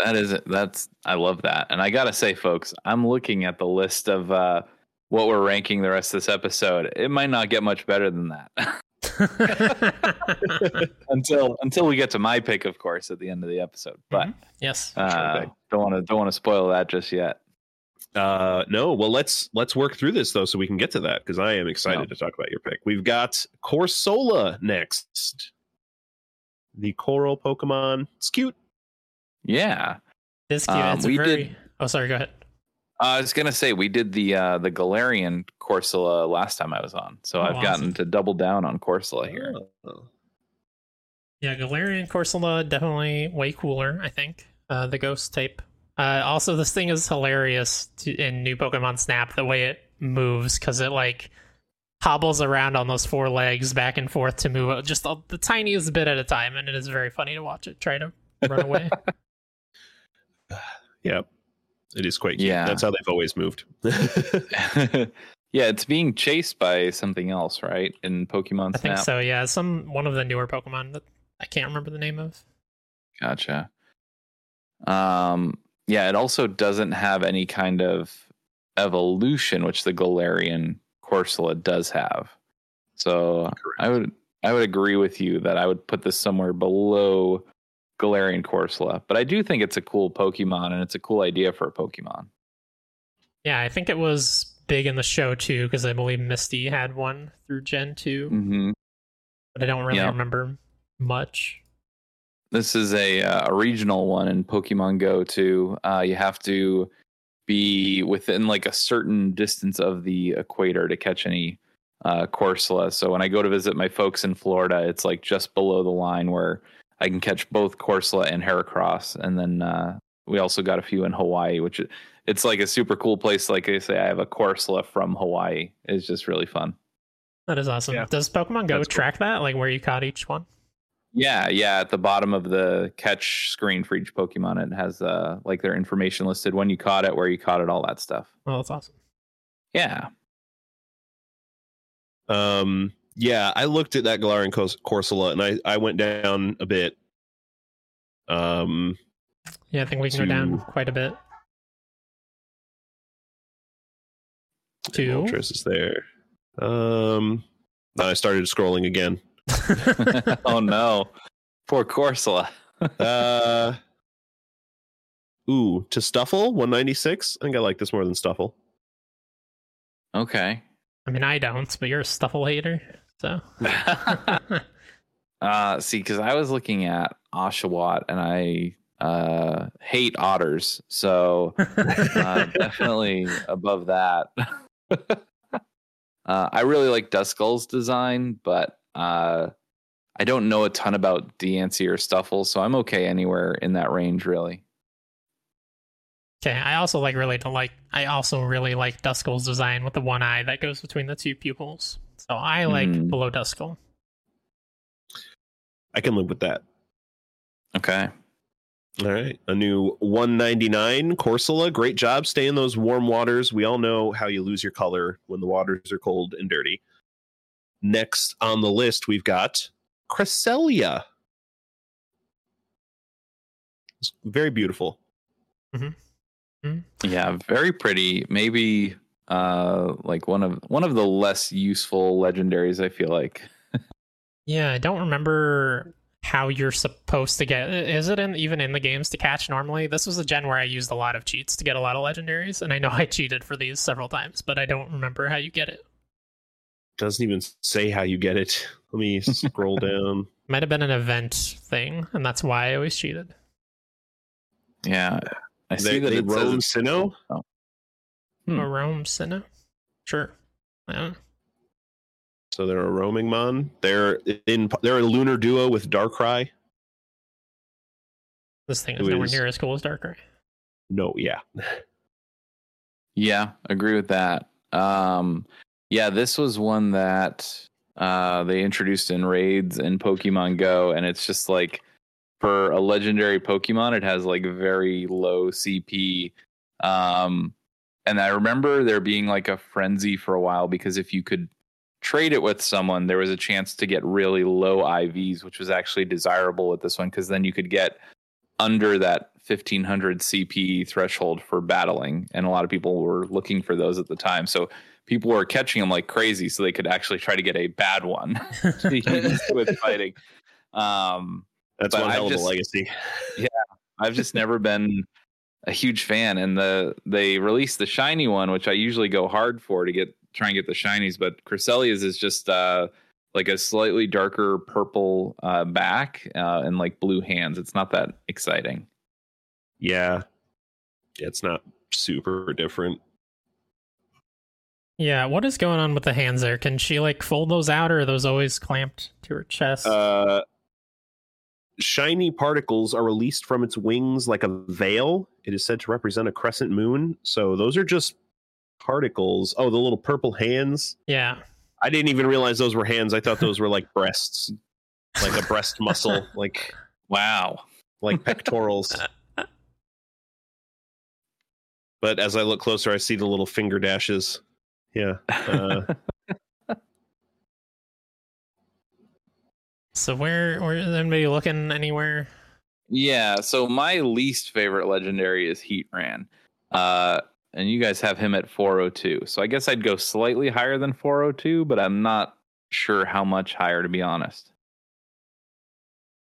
That is that's I love that. And I gotta say, folks, I'm looking at the list of uh what we're ranking the rest of this episode. It might not get much better than that. <laughs> <laughs> until until we get to my pick, of course, at the end of the episode. But yes. uh, don't want to don't want to spoil that just yet. Uh no, well let's let's work through this though so we can get to that because I am excited No. to talk about your pick. We've got Corsola next. The coral Pokemon. It's cute. Yeah. This cute. Um, it's we a very. did- Oh, sorry. Go ahead. I was gonna say we did the uh the Galarian Corsola last time I was on, so Oh, I've awesome. gotten to double down on Corsola here. Oh. Yeah, Galarian Corsola definitely way cooler. I think uh, the ghost type. Uh, also, this thing is hilarious to, in New Pokemon Snap the way it moves because it like hobbles around on those four legs back and forth to move just a, the tiniest bit at a time, and it is very funny to watch it try to run away. <laughs> Yeah, it is quite cute. Yeah. That's how they've always moved. <laughs> <laughs> yeah, it's being chased by something else, right? In Pokemon I think so. Yeah, some one of the newer Pokemon that I can't remember the name of. Gotcha. Um, yeah, it also doesn't have any kind of evolution, which the Galarian Corsola does have. So I would I would agree with you that I would put this somewhere below Galarian Corsola. But I do think it's a cool Pokemon and it's a cool idea for a Pokemon. Yeah, I think it was big in the show too because I believe Misty had one through Gen 2 Mm-hmm. but I don't really Yeah. remember much. This is a uh, a regional one in Pokemon Go too. Uh, you have to be within like a certain distance of the equator to catch any uh, Corsola. So when I go to visit my folks in Florida, it's like just below the line where I can catch both Corsola and Heracross. And then uh, we also got a few in Hawaii, which it's like a super cool place. Like I say, I have a Corsola from Hawaii. It's just really fun. That is awesome. Yeah. Does Pokemon Go That's cool. track that, like where you caught each one? Yeah, yeah. At the bottom of the catch screen for each Pokemon, it has uh like their information listed, when you caught it, where you caught it, all that stuff. Oh, that's awesome. Yeah. Um, yeah, I looked at that Galarian Cors- Corsola and I, I went down a bit. Um, Yeah, I think we can go down quite a bit. Two. Moltres is there. Um, I started scrolling again. <laughs> oh no. Poor Corsola. Uh, ooh, to Stufful, 196. I think I like this more than Stufful. Okay. I mean, I don't, but you're a Stufful hater, so. <laughs> uh see, because I was looking at Oshawott and I uh hate otters, so uh, <laughs> definitely above that. uh, I really like Duskull's design, but uh, I don't know a ton about Deancey or Stufful, so I'm okay anywhere in that range, really. Okay, I also like really to like. I also really like Duskull's design with the one eye that goes between the two pupils. So I like Mhm. below Duskull. I can live with that. Okay. All right. A new 199 Corsola. Great job. Stay in those warm waters. We all know how you lose your color when the waters are cold and dirty. Next on the list, we've got Cresselia. It's very beautiful. Yeah, very pretty. Maybe uh like one of one of the less useful legendaries, I feel like. Yeah, I don't remember how you're supposed to get. Is it in even in the games to catch normally? This was a gen where I used a lot of cheats to get a lot of legendaries, and I know <laughs> I cheated for these several times, but I don't remember how you get it. Doesn't even say how you get it. Let me <laughs> scroll down. Might have been an event thing, and that's why I always cheated. Yeah. I see They, that they it roam says Sinnoh. Hmm. A Rome Sinnoh? Sure. Yeah. So they're a roaming mon. They're in. They're a lunar duo with Darkrai. This thing is Who nowhere is- near as cool as Darkrai. No, yeah. <laughs> Yeah, agree with that. Um, yeah, this was one that uh, they introduced in raids in Pokemon Go, and it's just like for a legendary Pokemon, it has like very low CP. Um, and I remember there being like a frenzy for a while because if you could trade it with someone, there was a chance to get really low IVs, which was actually desirable with this one because then you could get under that 1500 CP threshold for battling, and a lot of people were looking for those at the time. So people were catching them like crazy, so they could actually try to get a bad one <laughs> with fighting. Um, That's one hell of just- a legacy. Yeah, I've just never been a huge fan, and the they released the shiny one, which I usually go hard for to get try and get the shinies, but Cresselia's is just uh, like a slightly darker purple uh, back uh, and like blue hands. It's not that exciting. Yeah. It's not super different. Yeah, what is going on with the hands there? Can she like fold those out, or are those always clamped to her chest? Uh shiny particles are released from its wings like a veil. It is said to represent a crescent moon. So those are just particles. Oh, the little purple hands. Yeah. I didn't even realize those were hands. I thought those were like breasts, like a breast muscle, <laughs> like Wow. like pectorals. <laughs> But as I look closer, I see the little finger dashes. Yeah. Uh, <laughs> So where where is anybody looking anywhere? Yeah, so my least favorite legendary is Heatran. Uh and you guys have him at 402. So I guess I'd go slightly higher than 402, but I'm not sure how much higher to be honest.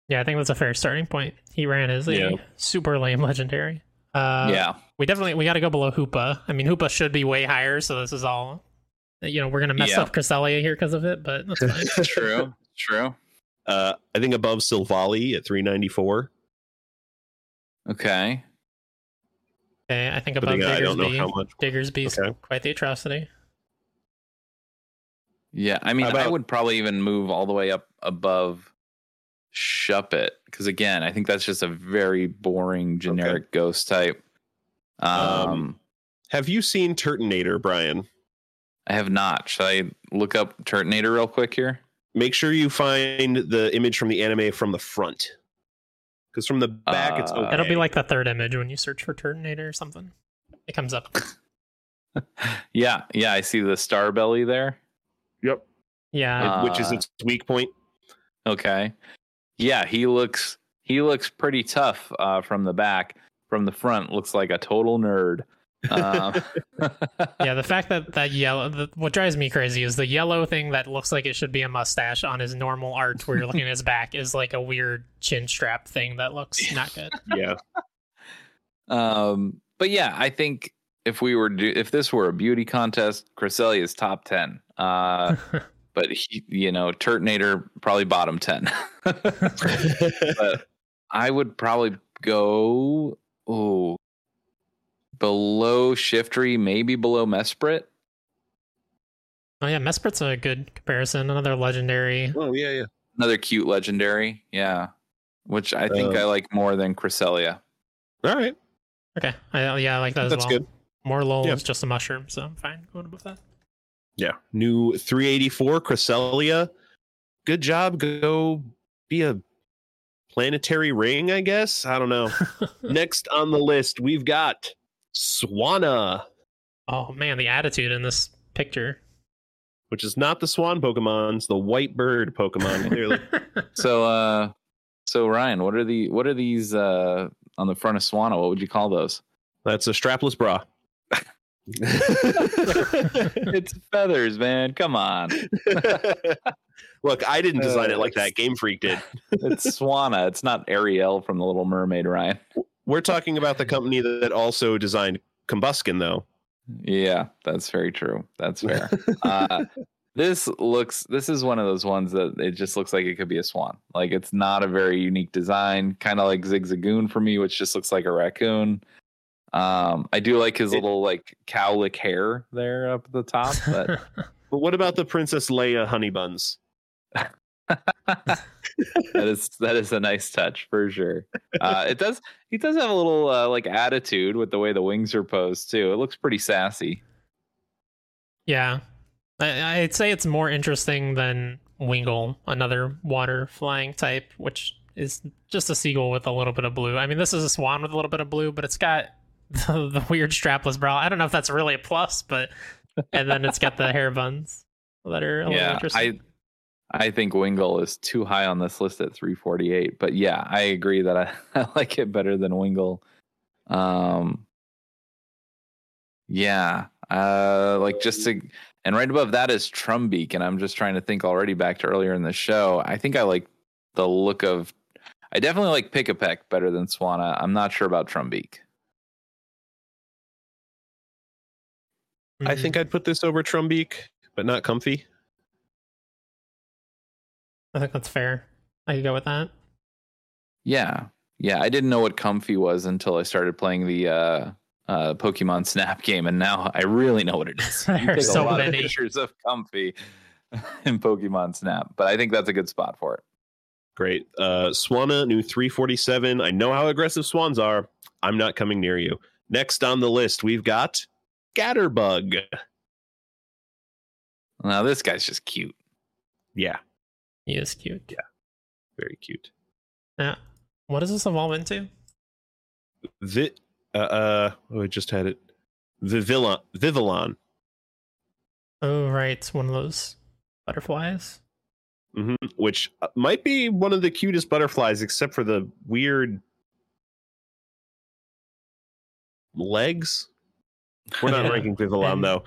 Yeah, I think that's a fair starting point. Heatran as a Yeah. super lame legendary. Uh, yeah. We definitely we got to go below Hoopa. I mean, Hoopa should be way higher, so this is all. You know, we're gonna mess Yeah. up Cresselia here because of it, but that's fine. <laughs> True. True. uh, I think above Silvally at 394. Okay. okay, I think But above again, I don't know Diggersby. how much. Diggersby's Okay. quite the atrocity. Yeah, I mean, How I would probably even move all the way up above Shuppet because again, I think that's just a very boring generic ghost type. Um, Um, Have you seen Turtonator, Brian? I have not. Should I look up Turtonator real quick here? Make sure you find the image from the anime from the front. Because from the back, it's Uh, okay. It'll be like the third image when you search for Turtonator or something. It comes up. <laughs> Yeah, yeah, I see the star belly there. Yep. Yeah, Uh, which is its weak point. Okay. Yeah, he looks he looks pretty tough uh, from the back. From the front, looks like a total nerd. Um, <laughs> yeah. The fact that that yellow, the, what drives me crazy is the yellow thing that looks like it should be a mustache on his normal art, where you're looking at his <laughs> back, is like a weird chin strap thing that looks not good. <laughs> Yeah. Um, but yeah, I think if we were do if this were a beauty contest, Cresselia is top ten. Uh, but he, you know, Turtonator probably bottom ten. but I would probably go oh below Shiftry, maybe below Mesprit. Oh yeah, Mesprit's a good comparison. Another legendary. oh, yeah, yeah. Another cute legendary, yeah. Which I think Uh, I like more than Cresselia. All right. Okay, I, yeah, I like that as That's well. good. Morelull Yeah. is just a mushroom, so I'm fine going with that. Yeah. New 384 Cresselia. Good job. Go be a planetary ring, I guess. I don't know. <laughs> Next on the list, we've got Swanna, oh man, the attitude in this picture. which is not the swan Pokemon, it's the white bird Pokemon, clearly. <laughs> So uh so Ryan, what are the what are these uh on the front of Swanna? What would you call those? That's a strapless bra. <laughs> it's feathers, man. Come on. <laughs> Look, I didn't design it Uh, like that. Game Freak did. <laughs> It's Swanna. It's not Ariel from the Little Mermaid, Ryan. We're talking about the company that also designed Combusken, though. Yeah, that's very true. That's fair. uh this looks this is one of those ones that it just looks like it could be a swan. Like it's not a very unique design, kind of like Zigzagoon for me, which just looks like a raccoon. Um, I do like his It- little like cowlick hair there up at the top, but <laughs> But what about the Princess Leia honey buns? <laughs> that is that is a nice touch for sure. Uh, it does he does have a little uh, like attitude with the way the wings are posed too. It looks pretty sassy. yeah, I, I'd say it's more interesting than Wingull, another water flying type, which is just a seagull with a little bit of blue. I mean, this is a swan with a little bit of blue, but it's got <laughs> the, the weird strapless bra. I don't know if that's really a plus, but and then it's got the hair buns that are a little yeah, interesting. I I think Wingull is too high on this list at 348. But yeah, I agree that I, <laughs> I like it better than Wingull. Um, yeah, uh, like just to, and right above that is Trumbeak, and I'm just trying to think already back to earlier in the show. I think I like the look of. I definitely like Pikipek better than Swanna. I'm not sure about Trumbeak. I Mhm. think I'd put this over Trumbeak, but not Comfey. I think that's fair. I could go with that. Yeah. Yeah. I didn't know what Comfey was until I started playing the uh uh Pokemon Snap game and now I really know what it is. <laughs> You There are a so lot many. of pictures of Comfey <laughs> in Pokemon Snap, but I think that's a good spot for it. Great. Uh, Swanna, new 347. I know how aggressive swans are. I'm not coming near you. Next on the list, we've got Scatterbug. Now this guy's just cute. Yeah, He is cute. Yeah. very cute. Yeah. What does this evolve into? Vi- uh, uh, oh, I just had it. Vivillon. Vivillon. Oh, right. It's one of those butterflies. hmm Which uh, might be one of the cutest butterflies, except for the weird legs. We're not <laughs> ranking Vivillon, though.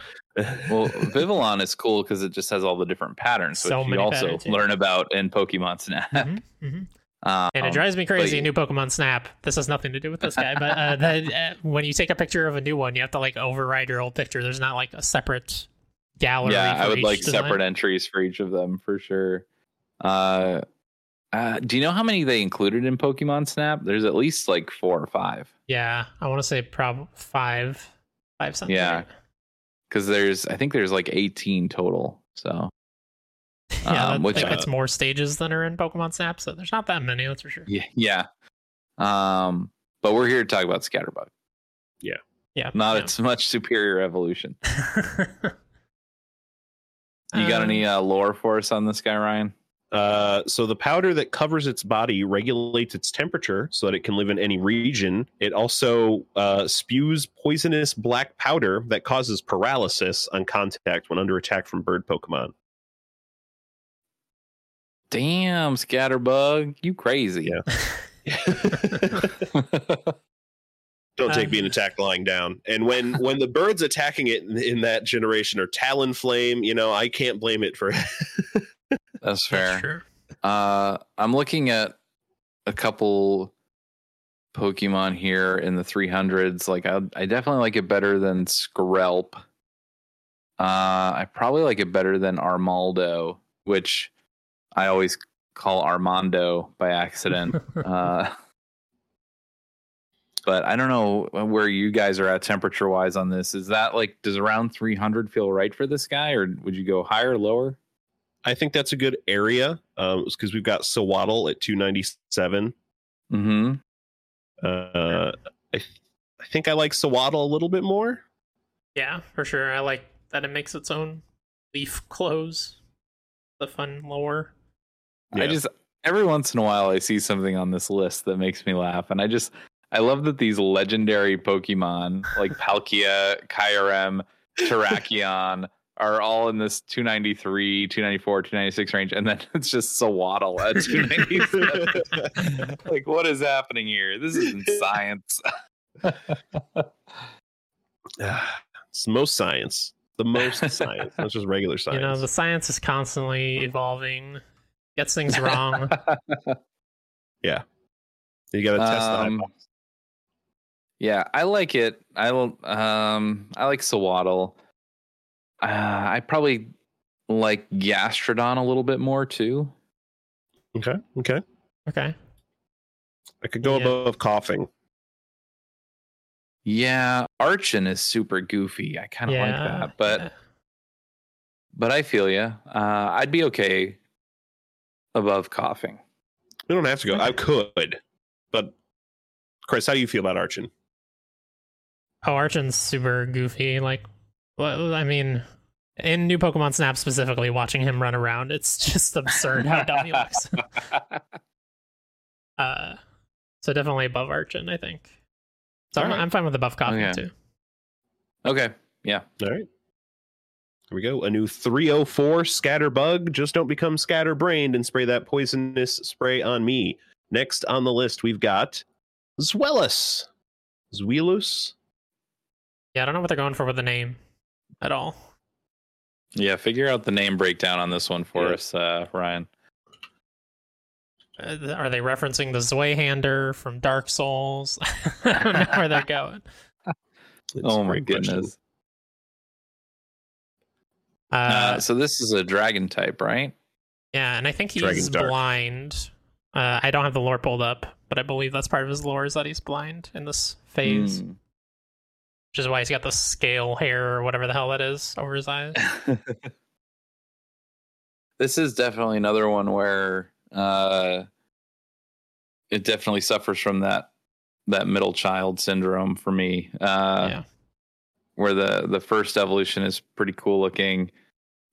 Well, <laughs> Vivillon is cool because it just has all the different patterns, So which you also patterns, yeah. learn about in Pokemon Snap. Mhm, <laughs> mhm. Um, And it drives me crazy. but- New Pokemon Snap. This has nothing to do with this guy, but uh, that, uh, when you take a picture of a new one, you have to like override your old picture. There's not like a separate gallery. yeah, for I would each like design. separate entries for each of them for sure. Uh, uh, do you know how many they included in Pokemon Snap? There's at least like four or five. Yeah, I want to say prob five, five something. Yeah. Because there's, I think there's like 18 total. So <laughs> yeah. Um, that, which, like, uh, it's more stages than are in Pokemon Snap, so there's not that many. That's for sure. yeah, yeah. Um, but we're here to talk about Scatterbug, Yeah, yeah. not yeah. its much superior evolution. <laughs> You got Um, any uh, lore for us on this guy, Ryan? Uh, so the powder that covers its body regulates its temperature so that it can live in any region. It also uh, spews poisonous black powder that causes paralysis on contact when under attack from bird Pokemon. Damn, Scatterbug, you crazy. Yeah. <laughs> <laughs> Don't take being attacked lying down. And when when the birds attacking it in, in that generation are Talonflame, you know I can't blame it for. <laughs> That's That's fair. true. Uh, I'm looking at a couple Pokemon here in the 300s. Like, I, I definitely like it better than Skrelp. Uh, I probably like it better than Armaldo, which I always call Armando by accident. <laughs> uh, but I don't know where you guys are at temperature wise on this. Is that like, does around 300 feel right for this guy, or would you go higher, lower? I think that's a good area because we've got Sewaddle at 297. Mm-hmm. Uh, I, th- I think I like Sewaddle a little bit more. Yeah, for sure. I like that it makes its own leaf clothes. The fun lore. I just every once in a while I see something on this list that makes me laugh, and I just I love that these legendary Pokemon like <laughs> Palkia, Kyurem, Terrakion are all in this 293, 294, 296 range, and then <laughs> it's just Sewaddle at <laughs> 297. like, what is happening here? This isn't science. <laughs> it's most science. The most science. That's just regular science. You know, the science is constantly evolving. Gets things wrong. Yeah. You got to test the Um, hypothesis. Yeah, I like it. I will. Um, I like Sewaddle. Uh, I probably like Gastrodon a little bit more too. Okay. Okay. okay. I could go Yeah. above Koffing. Yeah, Archon is super goofy. I kind of yeah. like that, but yeah. but I feel you. Uh, I'd be okay above Koffing. We don't have to go. I could, but Chris, how do you feel about Archon? Oh, Archon's super goofy. Like, well, I mean, in new Pokemon Snap specifically, watching him run around, it's <laughs> just absurd how dumb he looks. <laughs> Uh, so definitely above Archon, I think. So I'm, Alright. I'm fine with above Koffing Okay. too. okay, yeah. All right. Here we go. A new 304 Scatterbug. Just don't become scatterbrained and spray that poisonous spray on me. Next on the list, we've got Zweilous. Zweilous? Yeah, I don't know what they're going for with the name at all. Yeah, figure out the name breakdown on this one for Yeah. us, uh, Ryan. Uh, are they referencing the Zweihander from Dark Souls? <laughs> I don't know where they're going. <laughs> It's oh my goodness. Uh, Uh, so this is a dragon type, right? yeah, and I think he's Dragon's blind. Uh, I don't have the lore pulled up, but I believe that's part of his lore is that he's blind in this phase, Hmm. Which is why he's got the scale hair or whatever the hell that is over his eyes. <laughs> this is definitely another one where uh it definitely suffers from that that middle child syndrome for me. Uh, yeah. where the the first evolution is pretty cool looking,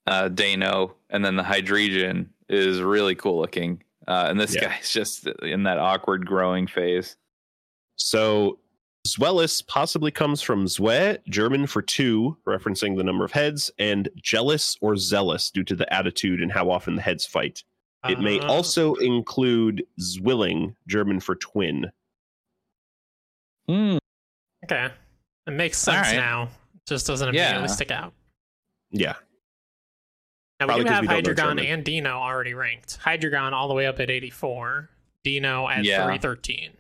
uh, Deino, and then the Hydreigon is really cool looking, uh, and this Yeah. guy's <laughs> just in that awkward growing phase. So Zweilous possibly comes from Zwe, German for two, referencing the number of heads, and jealous or zealous due to the attitude and how often the heads fight. It may Uh, also include Zwilling, German for twin. Hmm. Okay. It makes sense Alright. now. Just doesn't immediately Yeah. stick out. Yeah. Now Probably we do have we Hydreigon and Deino already ranked. Hydreigon all the way up at 84. Deino at Yeah. 313.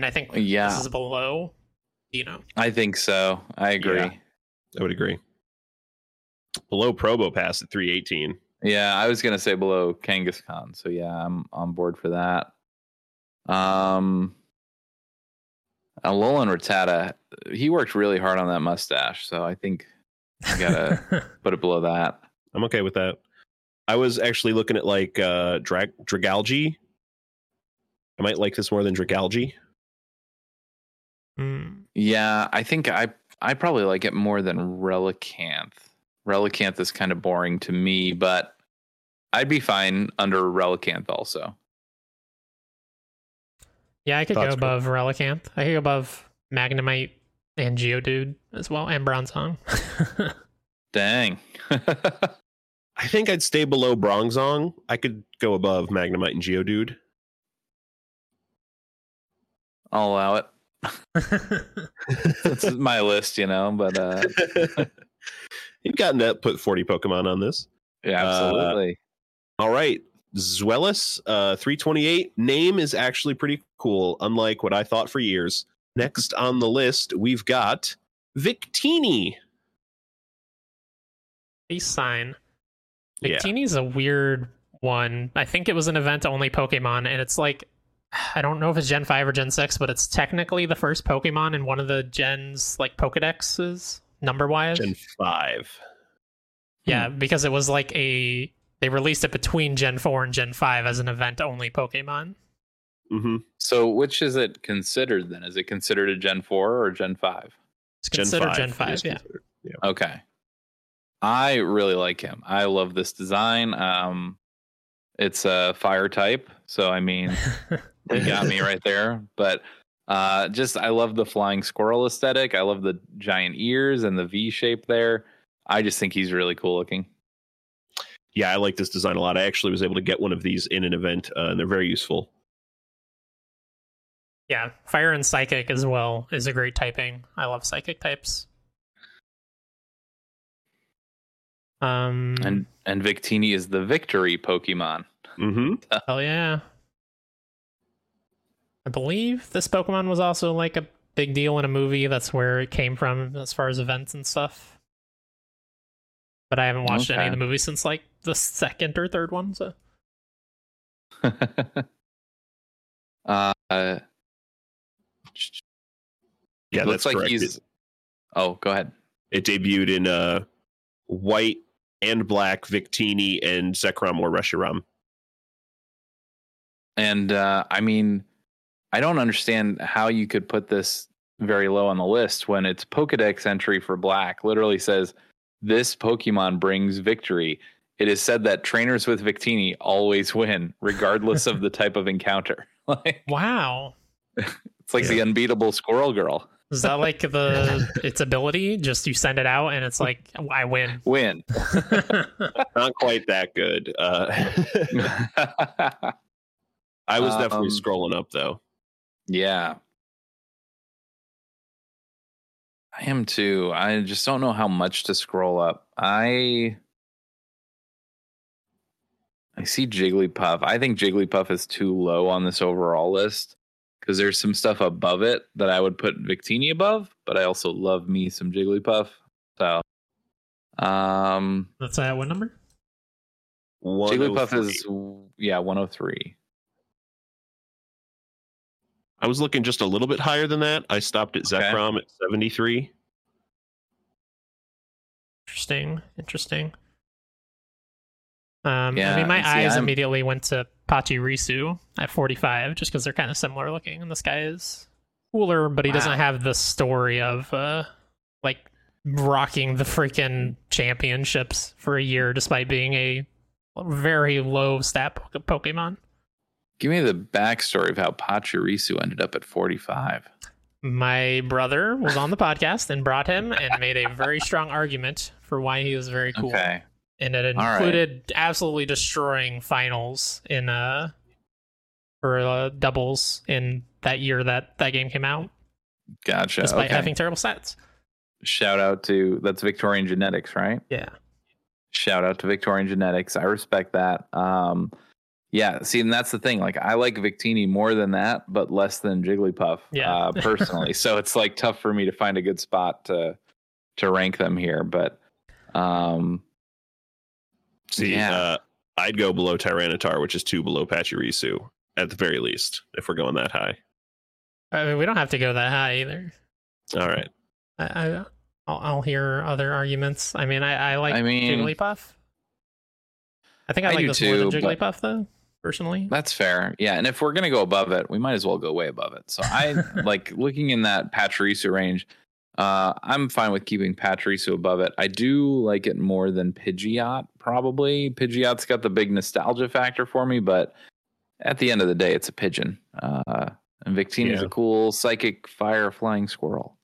And I think Yeah. this is below Deino. I think so. I agree. Yeah. I would agree. Below Probopass at 318. Yeah, I was gonna say below Kangaskhan, so yeah, I'm on board for that. Um, Alolan Rattata, he worked really hard on that mustache, so I think I gotta <laughs> put it below that. I'm okay with that. I was actually looking at like uh Drag Dragalge. I might like this more than Dragalge. Hmm. Yeah, I think I I probably like it more than Relicanth. Relicanth is kind of boring to me, but I'd be fine under Relicanth also. Yeah, I could Thoughts, go Chris? above Relicanth. I could go above Magnemite and Geodude as well, and Bronzong. <laughs> Dang. <laughs> I think I'd stay below Bronzong. I could go above Magnemite and Geodude. I'll allow it. <laughs> It's my list, you know, but uh <laughs> You've gotten to put 40 Pokemon on this. yeah, Uh, absolutely. All right. Zweilous, uh, 328. Name is actually pretty cool, unlike what I thought for years. Next on the list, we've got Victini. Peace sign. Yeah. Victini's a weird one. I think it was an event only Pokemon, and it's like I don't know if it's Gen 5 or Gen 6, but it's technically the first Pokemon in one of the gens like Pokedexes, number wise. Gen 5. yeah, because it was like a they released it between Gen 4 and Gen 5 as an event only Pokemon. hmm So which is it considered then? Is it considered a Gen 4 or Gen 5? It's Gen considered 5. Gen 5, yeah. Yeah. Okay. I really like him. I love this design. Um it's a fire type, so I mean <laughs> you got me right there. But uh just I love the flying squirrel aesthetic. I love the giant ears and the V shape there. I just think he's really cool looking. Yeah, I like this design a lot. I actually was able to get one of these in an event, uh, and they're very useful. yeah, Fire and Psychic as well is a great typing. I love Psychic types. Um, And and Victini is the victory Pokemon. Mm-hmm. Oh yeah. I believe this Pokemon was also like a big deal in a movie. That's where it came from as far as events and stuff. But I haven't watched any of the movies since like the second or third one. So <laughs> uh Yeah, looks that's like correct. he's Oh, go ahead. it debuted in uh, white and black Victini and Zekrom or Reshiram. And uh, I mean, I don't understand how you could put this very low on the list when its Pokedex entry for Black literally says, This Pokemon brings victory. It is said that trainers with Victini always win, regardless of the <laughs> type of encounter. <laughs> Like, wow, it's like Yeah. the unbeatable Squirrel Girl. is that like the <laughs> its ability? Just you send it out and it's like I win. Win. Not quite that good. Uh, I was definitely Um, scrolling up though. Yeah. I am too. I just don't know how much to scroll up. I I see Jigglypuff. I think Jigglypuff is too low on this overall list because there's some stuff above it that I would put Victini above, but I also love me some Jigglypuff. So um That's at what number? Jigglypuff is yeah, 103. I was looking just a little bit higher than that. I stopped at Okay. Zekrom at 73. Interesting. Interesting. Um, I mean, my see, eyes I'm- immediately went to Pachirisu at 45, just because they're kind of similar looking, and this guy is cooler, but he doesn't have the story of uh, like rocking the freaking championships for a year, despite being a very low stat po- Pokemon. Give me the backstory of how Pachirisu ended up at 45. My brother was on the podcast and brought him and made a very strong argument for why he was very cool. Okay. and it All right. included absolutely destroying finals in uh for uh, doubles in that year that that game came out, Gotcha. despite okay. having terrible stats. Shout out to that's Victorian Genetics, right? Yeah, Shout out to Victorian Genetics. I respect that. Um, yeah, see, and that's the thing. Like, I like Victini more than that, but less than Jigglypuff. Yeah. uh, <laughs> personally. so it's like tough for me to find a good spot to to rank them here. But um, See, Yeah. uh, I'd go below Tyranitar, which is two below Pachirisu at the very least, if we're going that high. I mean we don't have to go that high either. All right. I, I I'll, I'll hear other arguments. I mean, I, I like I mean- Jigglypuff. I think I, I like do this more than too, but- Jigglypuff though, personally. that's fair. Yeah, and if we're gonna go above it, we might as well go way above it. So I <laughs> like looking in that Pachirisu range. Uh, I'm fine with keeping Pachirisu above it. I do like it more than Pidgeot, probably. Pidgeot's got the big nostalgia factor for me, but at the end of the day, it's a pigeon. Uh, and Victini's Yeah. a cool psychic fire flying squirrel.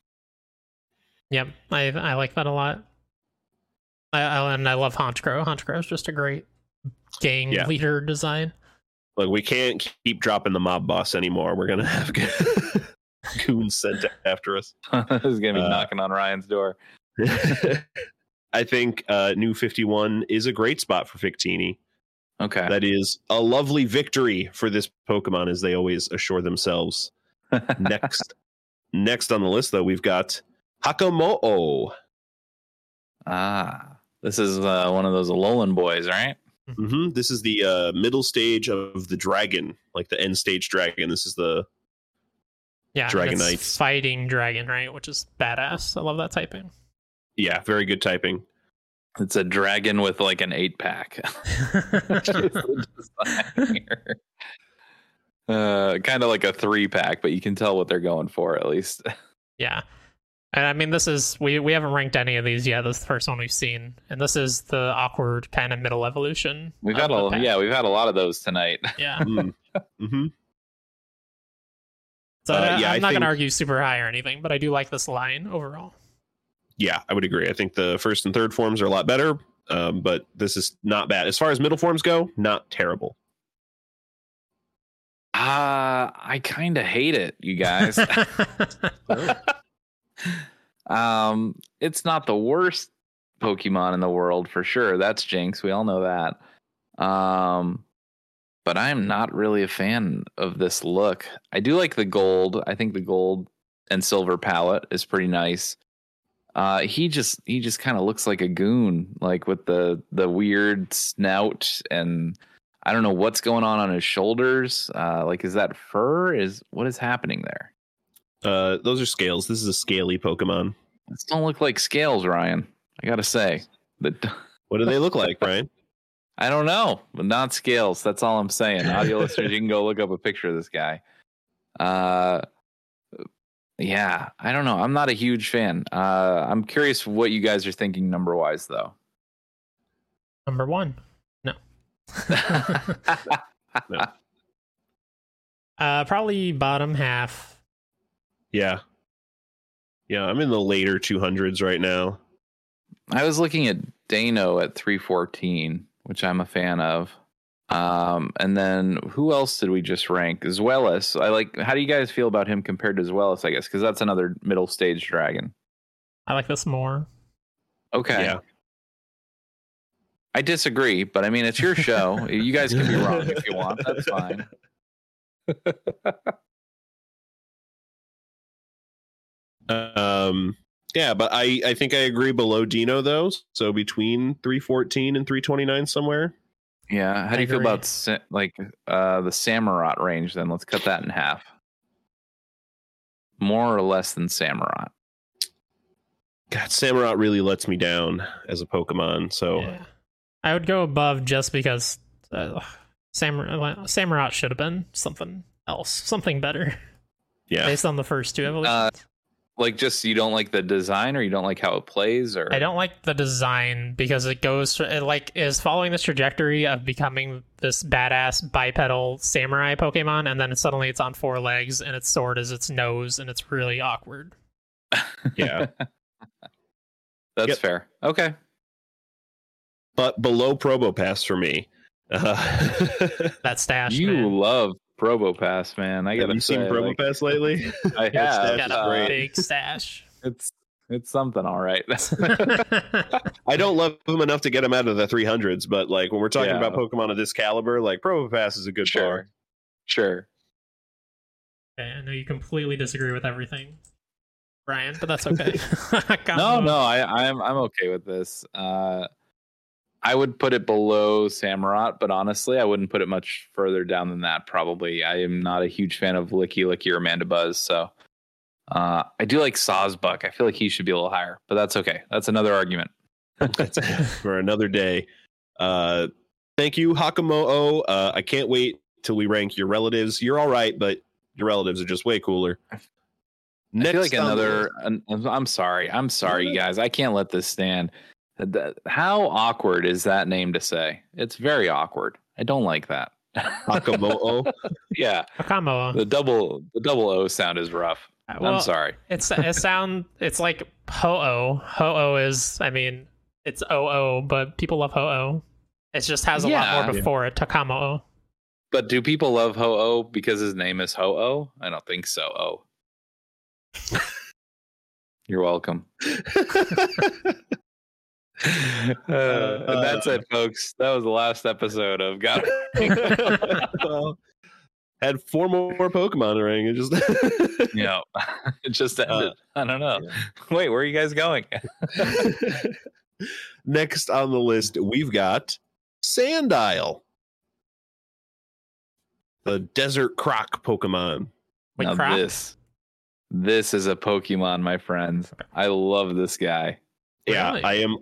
Yep, I I like that a lot. I, I and I love Honchkrow. Honchkrow is just a great gang Yeah. leader design. Look, we can't keep dropping the mob boss anymore. We're gonna have <laughs> goons sent after us. <laughs> this is gonna be Uh, knocking on Ryan's door. <laughs> I think uh, new 51 is a great spot for Victini. Okay. That is a lovely victory for this Pokemon, as they always assure themselves. Next, next on the list, though, we've got Hakamo'o. ah, this is uh, one of those Alolan boys, right? Hmm This is the uh, middle stage of the dragon, like the end stage dragon. This is the Yeah, and it's Dragonite. fighting dragon, right? Which is badass. I love that typing. yeah, very good typing. It's a dragon with like an eight pack. <laughs> <laughs> uh, kind of like a three pack, but you can tell what they're going for at least. yeah, and I mean this is we we haven't ranked any of these yet. This is the first one we've seen, and this is the awkward kind of middle evolution. We've of had the a pack. yeah, we've had a lot of those tonight. <laughs> yeah. Mm. hmm So Uh, I, yeah, I'm not think- gonna argue super high or anything, but I do like this line overall. Yeah, I would agree. I think the first and third forms are a lot better, um, but this is not bad. As far as middle forms go, not terrible. Uh, I kind of hate it, you guys. <laughs> um, it's not the worst Pokemon in the world for sure. That's Jynx. We all know that. Um, but I'm not really a fan of this look. I do like the gold. I think the gold and silver palette is pretty nice. Uh, he just he just kind of looks like a goon, like with the the weird snout and I don't know what's going on on his shoulders. Uh, like, is that fur? Is what is happening there? Uh, those are scales. This is a scaly Pokemon. This don't look like scales, Ryan. I gotta say that <laughs> What do they look like, Brian? I don't know, but not scales. That's all I'm saying. <laughs> Audio listeners, you can go look up a picture of this guy. Uh, yeah, I don't know. I'm not a huge fan. Uh, I'm curious what you guys are thinking number wise, though. Number one. <laughs> No. uh, probably bottom half. Yeah. Yeah, I'm in the later 200s right now. I was looking at Deino at 314, which I'm a fan of. Um, and then who else did we just rank? Zweilous. I like. How do you guys feel about him compared to Zweilous? I guess because that's another middle stage dragon. I like this more. Okay. Yeah. I disagree, but I mean it's your show. <laughs> you guys can be wrong if you want. That's <laughs> fine. <laughs> Um, yeah, but I, I think I agree below Deino, though. So between 314 and 329 somewhere. Yeah. How do I you feel agree. about sa- like uh the Samurott range? Then let's cut that in half. More or less than Samurott. God, Samurott really lets me down as a Pokemon. So Yeah. I would go above just because uh, Samur- Samurott should have been something else, something better Yeah. based on the first two evolutions. Uh, like just you don't like the design or you don't like how it plays or I don't like the design because it goes it like is following this trajectory of becoming this badass bipedal samurai Pokemon, and then suddenly it's on four legs and its sword is its nose, and it's really awkward. <laughs> Yeah. That's Yep. fair. Okay. but below Probopass for me. Uh, <laughs> That stash. you man. love Probopass, man. I have gotta you seen say, like, Probopass lately? <laughs> I Yeah, have. got a great. big stash. it's it's something, all right. <laughs> I don't love him enough to get him out of the 300s, but like when we're talking Yeah. about Pokemon of this caliber, like Probopass is a good sure, bar. sure. Okay, I know you completely disagree with everything, Brian, but that's <laughs> okay. No, no, I, I'm I'm okay with this. Uh, I would put it below Samurott, but honestly, I wouldn't put it much further down than that. Probably, I am not a huge fan of Lickilicky or Amoonguss, so uh, I do like Sawsbuck. I feel like he should be a little higher, but that's okay. That's another argument. <laughs> For another day. Uh, thank you, Hakamo'o. Uh, I can't wait till we rank your relatives. You're all right, but your relatives are just way cooler. I feel like on the another. an- I'm sorry. I'm sorry, you guys. I can't let this stand. That- How awkward is that name to say? It's very awkward. I don't like that. Hakamo'o. <laughs> yeah, Akamo. the double the double O sound is rough. Uh, well, I'm sorry. It's it sound it's like ho-oh. Ho-oh is I mean it's o-o, but people love ho-oh. It just has a Yeah. lot more before it. Takamo. But do people love Ho Oh because his name is Ho Oh? I don't think so. Oh. <laughs> You're welcome. <laughs> <laughs> Uh, and that's it, folks. That was the last episode of God. <laughs> well, had four more Pokemon to rank. It just <laughs> yeah, it just ended. Uh, I don't know. Wait, where are you guys going? Next on the list, we've got Sandile, the desert croc Pokemon. Wait, now crap. this, this is a Pokemon, my friends. I love this guy. Yeah, Really? I am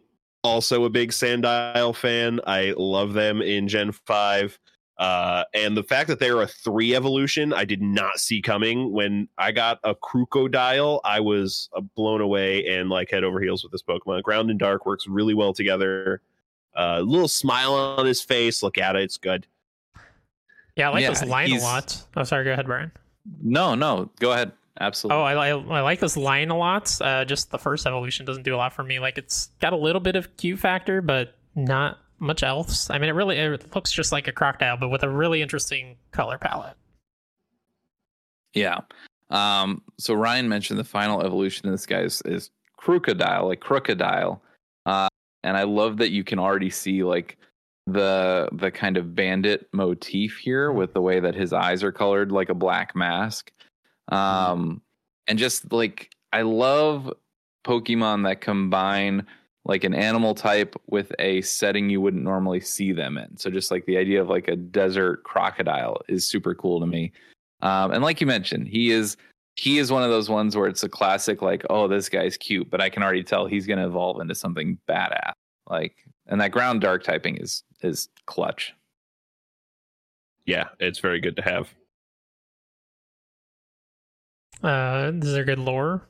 also a big Sandile fan. I love them in Gen 5. Uh, and the fact that they're a three evolution, I did not see coming. When I got a Krookodile, I was uh, blown away and like head over heels with this Pokemon. Ground and Dark works really well together. A uh, little smile on his face. Look at it; it's good. Yeah, I like Yeah, this line a lot. Oh, sorry. Go ahead, Brian. No, no, go ahead. Absolutely. Oh, I, I, I like this line a lot. Uh, just the first evolution doesn't do a lot for me. Like it's got a little bit of Q factor, but not much else. I mean, it really it looks just like a crocodile, but with a really interesting color palette. Yeah. Um, so Ryan mentioned the final evolution of this guy is, is Krookodile, like crocodile. Uh, and I love that you can already see like the the kind of bandit motif here with the way that his eyes are colored like a black mask. Um, and just like I love Pokemon that combine like an animal type with a setting you wouldn't normally see them in. So just like the idea of like a desert crocodile is super cool to me. Um, and like you mentioned, he is he is one of those ones where it's a classic like, oh, this guy's cute, but I can already tell he's going to evolve into something badass. Like, and that ground dark typing is is clutch. Yeah, it's very good to have. Uh, is there good lore?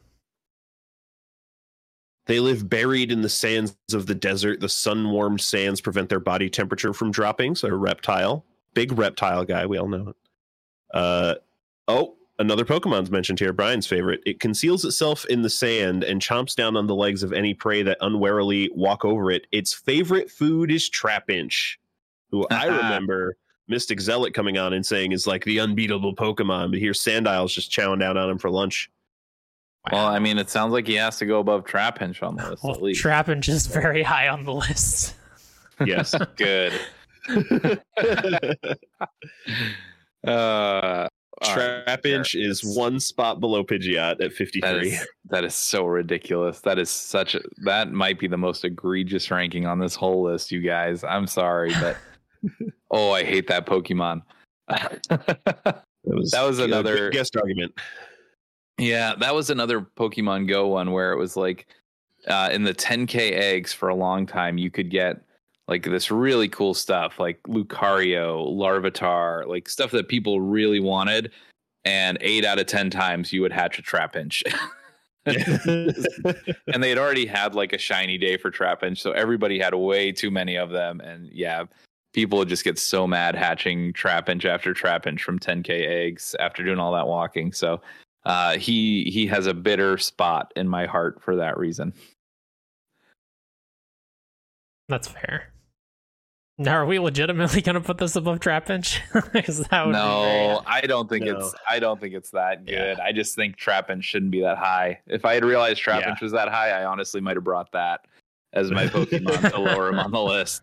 They live buried in the sands of the desert. The sun warmed sands prevent their body temperature from dropping. So, a reptile, big reptile guy. We all know it. Uh, oh, another Pokemon's mentioned here. Brian's favorite. It conceals itself in the sand and chomps down on the legs of any prey that unwarily walk over it. Its favorite food is Trapinch, who I <laughs> remember Mystic Zealot coming on and saying is like the unbeatable Pokemon. But here, Sandile's just chowing down on him for lunch. Well, I mean, it sounds like he has to go above Trapinch on the <laughs> list Well, at least. Trapinch is very high on the list. <laughs> Yes. Good. <laughs> uh, Trapinch is one spot below Pidgeot at 53. is, that is so ridiculous. That is such a that might be the most egregious ranking on this whole list, you guys. I'm sorry, but oh, I hate that Pokemon. <laughs> That was, That was another- guest argument. yeah, that was another Pokemon Go one where it was like uh, in the 10k eggs for a long time, you could get like this really cool stuff like Lucario, Larvitar, like stuff that people really wanted. And eight out of 10 times you would hatch a Trapinch. <laughs> and they had already had like a shiny day for Trapinch. So everybody had way too many of them. And yeah, people would just get so mad hatching Trapinch after Trapinch from 10K eggs after doing all that walking. So uh, he he has a bitter spot in my heart for that reason. That's fair. Now, are we legitimately going to put this above Trapinch? Because <laughs> that would no, I don't think No. it's I don't think it's that good. Yeah. I just think Trapinch shouldn't be that high. If I had realized Trapinch was that high, I honestly might have brought that as my <laughs> Pokemon to lower him on the list.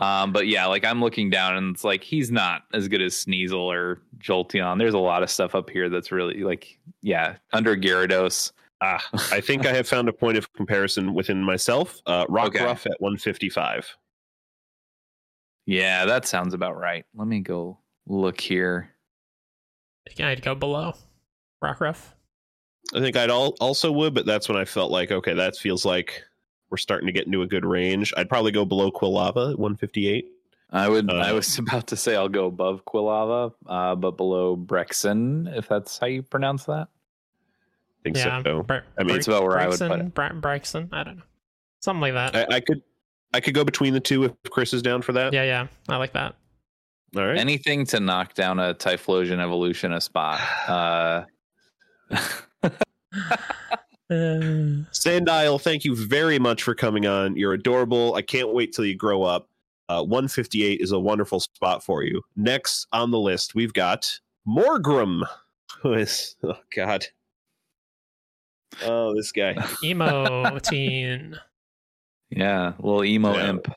Um, but yeah, like I'm looking down and it's like he's not as good as Sneasel or Jolteon. There's a lot of stuff up here that's really like yeah, under Gyarados. Ah, <laughs> I think I have found a point of comparison within myself. Uh, Rockruff Okay. at 155. Yeah, that sounds about right. Let me go look here. I'd go below Rockruff. I think I'd al- also would, but that's when I felt like, okay, that feels like we're starting to get into a good range. I'd probably go below Quilava at 158. I would. Uh, I was <laughs> about to say I'll go above Quilava, uh, but below Braixen, if that's how you pronounce that. I think Yeah, so. Bra- I mean, It's about where I would put it. Bra- Braixen, I don't know, something like that. I, I could I could go between the two if Chris is down for that. yeah, yeah, I like that. All right. Anything to knock down a Typhlosion evolution a spot. Uh, <laughs> <laughs> Uh, <sighs> Sandile, thank you very much for coming on. You're adorable. I can't wait till you grow up. Uh, 158 is a wonderful spot for you. Next on the list, we've got Morgrem, <laughs> who is, oh, God. Oh, this guy. <laughs> emo teen. yeah, little emo Yeah. imp.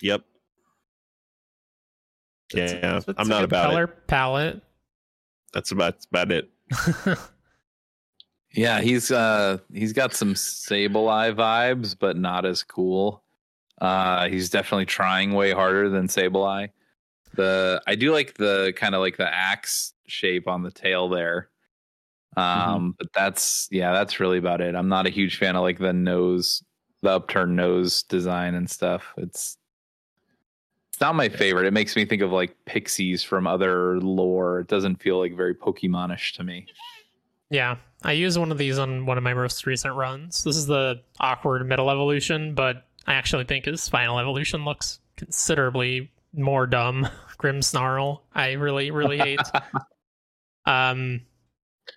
Yep. Yeah, It's- it's I'm not about color it. palette. That's about, that's about it. <laughs> Yeah, he's uh he's got some Sableye vibes, but not as cool. Uh he's definitely trying way harder than Sableye. The I do like the kind of like the axe shape on the tail there. Um but that's yeah, that's really about it. I'm not a huge fan of like the nose the upturned nose design and stuff. It's it's not my favorite. It makes me think of like pixies from other lore. It doesn't feel like very Pokemonish to me. Yeah, I used one of these on one of my most recent runs. This is the awkward middle evolution, but I actually think his final evolution looks considerably more dumb. <laughs> Grimsnarl, I really, really hate. <laughs> um,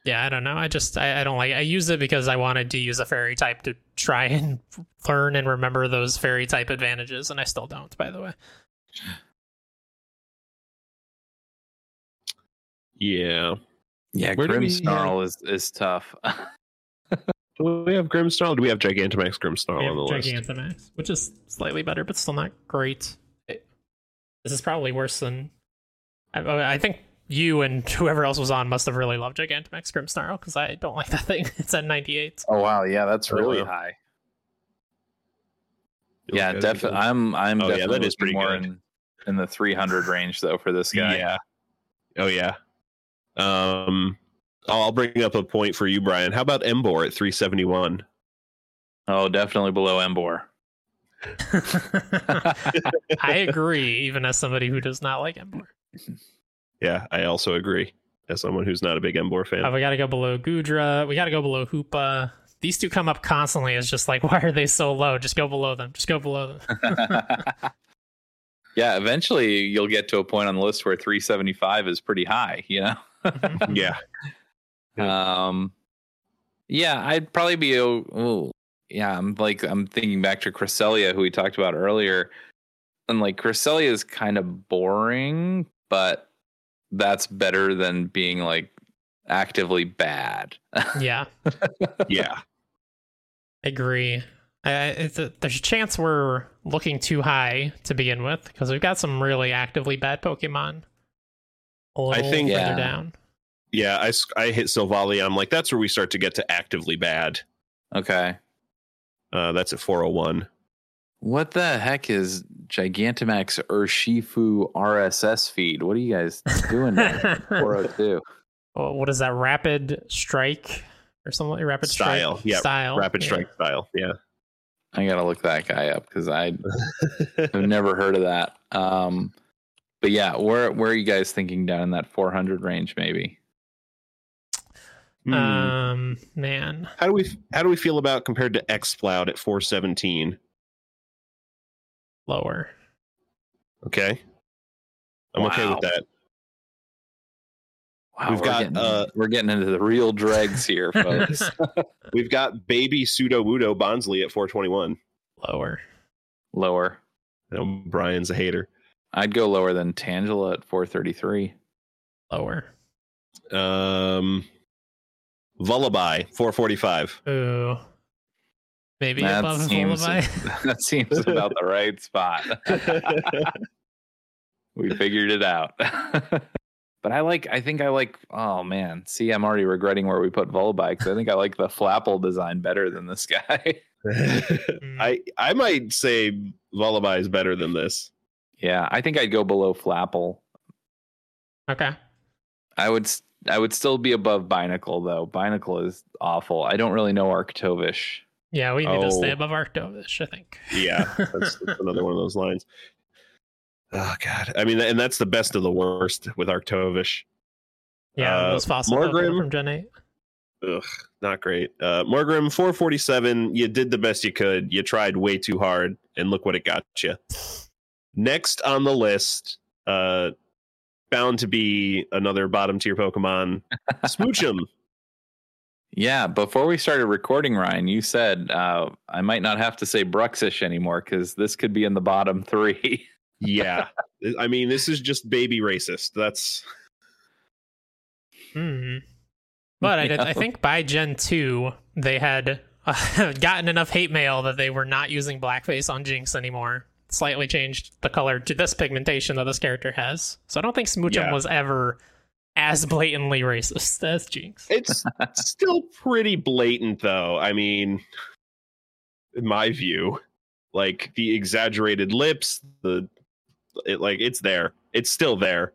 yeah, I don't know. I just I, I don't like. I use it because I wanted to use a fairy type to try and <laughs> learn and remember those fairy type advantages, and I still don't. By the way, Yeah. Yeah, Where do Grim we Snarl is is tough. <laughs> Do we have Grimsnarl? Do we have Gigantamax Grimsnarl We on the have list? Gigantamax, which is slightly better, but still not great. It- this is probably worse than. I, I think you and <laughs> whoever else was on must have really loved Gigantamax Grimsnarl because I don't like that <laughs> thing. It's at 98. oh wow, yeah, that's Oh, really wow. high. Feels Yeah, definitely. I'm I'm Oh, yeah, that is pretty more good. in in the 300 range though for this guy. Yeah. Oh yeah. Um, I'll I'll bring up a point for you, Brian. How about Emboar at 371? Oh, definitely below Emboar. <laughs> I agree, even as somebody who does not like Emboar. Yeah, I also agree. As someone who's not a big Emboar fan. Uh, we got to go below Goodra. We got to go below Hoopa. These two come up constantly as just like, <laughs> why are they so low? Just go below them. Just go below them. <laughs> yeah, eventually you'll get to a point on the list where 375 is pretty high, you know. <laughs> Yeah. Um, yeah, I'd probably be. Oh, oh, yeah, I'm like I'm thinking back to Cresselia, who we talked about earlier, and like Cresselia is kind of boring, but that's better than being like actively bad. <laughs> yeah. Yeah. <laughs> agree. I, I- it's a, there's a chance we're looking too high to begin with because we've got some really actively bad Pokemon. A little think- further Yeah. down. Yeah. I, s- I hit Silvally. I'm like, that's where we start to get to actively bad. okay, Uh, that's at 401. what the heck is Gigantamax Urshifu RSS feed? What are you guys doing? down here? <laughs> 402. Well, what is that? Rapid Strike or something? like- Rapid Style, Strike yeah, Style. Rapid Yeah. strike style. Yeah. I gotta look that guy up because I <laughs> have never heard of that. Um, but yeah, where where are you guys thinking down in that 400 range? Maybe. Hmm. Um, man, how do we how do we feel about compared to Exploud at 417? lower. Okay. I'm okay with that. Wow, We've got, getting, uh, we're getting into the real dregs here, <laughs> folks. <laughs> We've got baby pseudo Wudo Bonsly at 421. Lower. lower. I know Brian's a hater. I'd go lower than Tangela at 433. Lower. Um, Lullaby 445. Ooh. Maybe That above seems, Lullaby. <laughs> that seems about the right spot. <laughs> we figured it out. <laughs> but I like, I think I like, oh man. See, I'm already regretting where we put Volby because I think I like the Flapple design better than this guy. I I might say Lullaby is better than this. Yeah, I think I'd go below Flapple. Okay. I would, s- I would still be above Binacle though. Binacle is awful. I don't really know Arctovish. Yeah, we need to stay Oh. above Arctovish, I think. Yeah, <laughs> that's, that's another one of those lines. Oh god, I mean, and that's the best of the worst with Arctovish. yeah, Uh, those fossil Morgrem? From Gen 8. Ugh, not great. Uh, Morgrem 447. You did the best you could. You tried way too hard, and look what it got you. <laughs> Next on the list, uh, bound to be another bottom tier Pokemon, <laughs> Smoochum. Yeah, before we started recording, Ryan, you said uh, I might not have to say Bruxish anymore because this could be in the bottom three. <laughs> Yeah, I mean, this is just baby racist. That's Hmm. But I, <laughs> did, I think by Gen 2, they had uh, gotten enough hate mail that they were not using blackface on Jynx anymore. Slightly changed the color to this pigmentation that this character has. So I don't think Smoochum Yeah. was ever as blatantly racist <laughs> as Jynx. it's <laughs> still pretty blatant, though. I mean, in my view, like the exaggerated lips, the it like it's there. It's still there.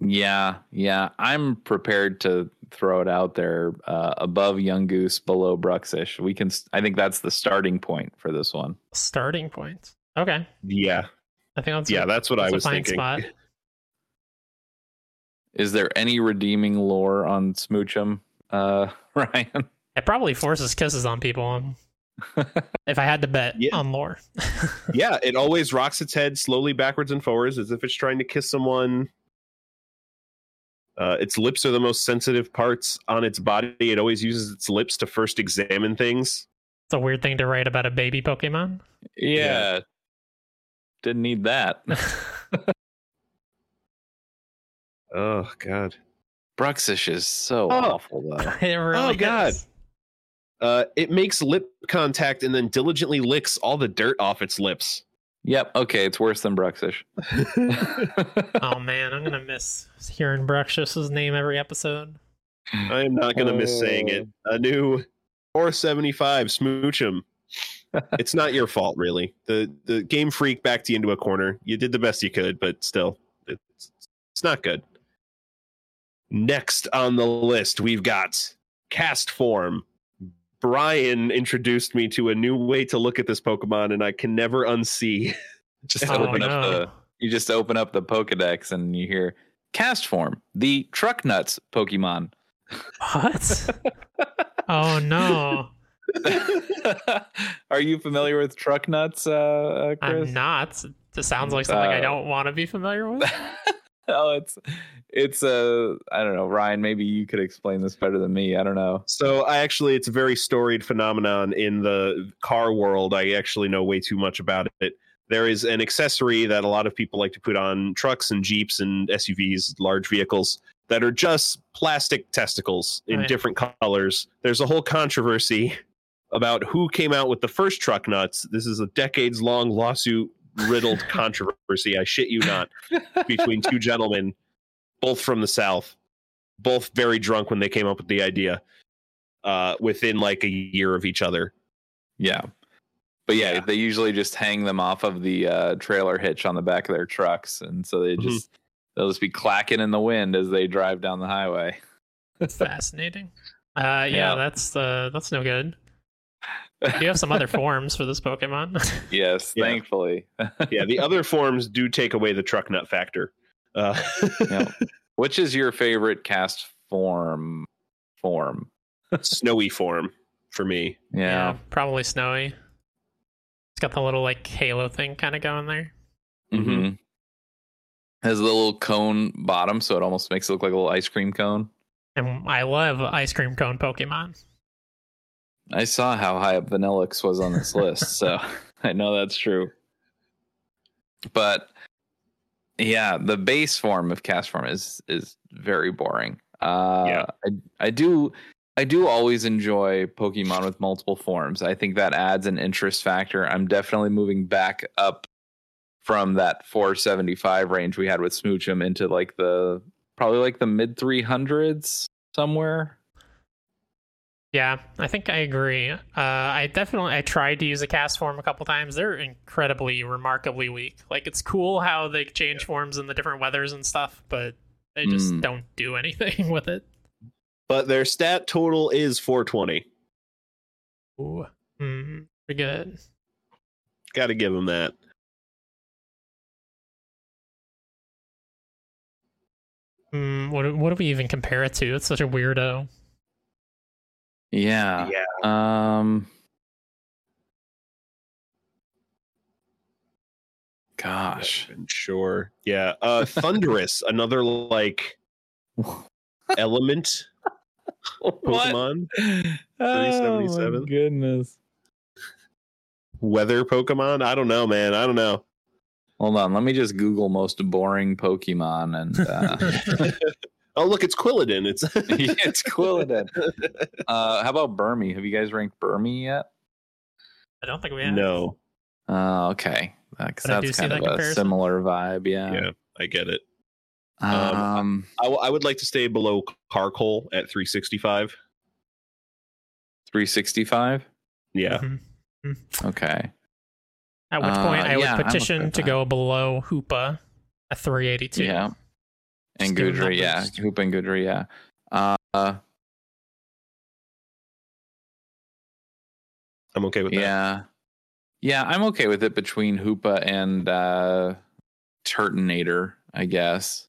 Yeah, yeah. I'm prepared to throw it out there uh, above Yungoos, below Bruxish. We can. I think that's the starting point for this one. Starting point. Okay. Yeah, I think that's yeah, a, that's what I that's a was fine thinking. spot. <laughs> Is there any redeeming lore on Smoochum, uh, <laughs> Ryan? It probably forces kisses on people. um, <laughs> if I had to bet Yeah. on lore. yeah, it always rocks its head slowly backwards and forwards as if it's trying to kiss someone. Uh, its lips are the most sensitive parts on its body. It always uses its lips to first examine things. it's a weird thing to write about a baby Pokemon. yeah. Didn't need that. <laughs> Oh God. Bruxish is so Oh. awful though. <laughs> it really Oh, God. is. Uh, it makes lip contact and then diligently licks all the dirt off its lips. Yep. Okay, it's worse than Bruxish. <laughs> Oh man, I'm gonna miss hearing Bruxus's name every episode. I am not going to miss saying it. A new 475 Smoochum. <laughs> it's not your fault, really. The the Game Freak backed you into a corner. You did the best you could, but still, it's it's not good. Next on the list, we've got Castform. Brian introduced me to a new way to look at this Pokemon, and I can never unsee. Just <laughs> Oh, open up the you just open up the Pokedex and you hear Castform, the truck nuts Pokemon. What? <laughs> oh no, <laughs> Are you familiar with truck nuts, uh, uh Chris? I'm not. It sounds like something I Uh, don't want to be familiar with. Oh, it's it's uh I don't know, Ryan. Maybe you could explain this better than me. I don't know. So I actually, it's a very storied phenomenon in the car world. I actually know way too much about it. There is an accessory that a lot of people like to put on trucks and jeeps and SUVs, large vehicles that are just plastic testicles in Right. different colors. There's a whole controversy about who came out with the first truck nuts. This is a decades long lawsuit riddled controversy. I shit you not, <laughs> between two gentlemen, both from the South, both very drunk when they came up with the idea uh, within like a year of each other. Yeah. But yeah, Yeah. they usually just hang them off of the uh, trailer hitch on the back of their trucks, and so they Mhm. just they'll just be clacking in the wind as they drive down the highway. <laughs> Fascinating. Uh, yeah, Yeah. that's uh, that's no good. You have some other forms for this Pokemon. <laughs> yes, Yeah. thankfully. <laughs> yeah, the other forms do take away the truck nut factor. Uh, <laughs> Yeah. Which is your favorite cast form? Form. snowy form for me. Yeah. probably snowy. It's got the little like halo thing kind of going there. Mm-hmm. Has a little cone bottom, so it almost makes it look like a little ice cream cone. And I love ice cream cone Pokemon. I saw how high up Vanillix was on this list, <laughs> so I know that's true. But yeah, the base form of Castform is is very boring. Uh, Yeah. I I do I do always enjoy Pokemon with multiple forms. I think that adds an interest factor. I'm definitely moving back up from that 475 range we had with Smoochum into like the probably like the mid 300s somewhere. Yeah, I think I agree. Uh, I definitely I tried to use a Castform a couple times. They're incredibly, remarkably weak. Like it's cool how they change forms in the different weathers and stuff, but they just Mm. don't do <laughs> anything with it. But their stat total is 420. Ooh, mm, pretty good. Got to give them that. Mm, what what do we even compare it to? It's such a weirdo. Yeah. Yeah. Um. Gosh. Sure. Yeah. Uh Thundurus, <laughs> another like <laughs> element Pokemon. Oh, my 377? goodness. Weather Pokemon? I don't know, man. I don't know. Hold on. Let me just Google most boring Pokemon and uh, <laughs> Oh, look, it's Quilladin. It's <laughs> it's Quilladin. Uh, how about Burmy? Have you guys ranked Burmy yet? I don't think we have. no. Uh, okay. Uh, 'cause But that's kind that of a similar vibe. Yeah. Yeah, I get it. Um, Um, I, w- I would like to stay below Carkol at 365. 365. Yeah. Mhm. Okay. At which Uh, point I I'm would okay petition to go below Hoopa at 382. Yeah. And Just doing Goodra, yeah. Hoop and Goodra, yeah. Uh, I'm okay with that. yeah. Yeah, I'm okay with it between Hoopa and uh Turtonator, I guess.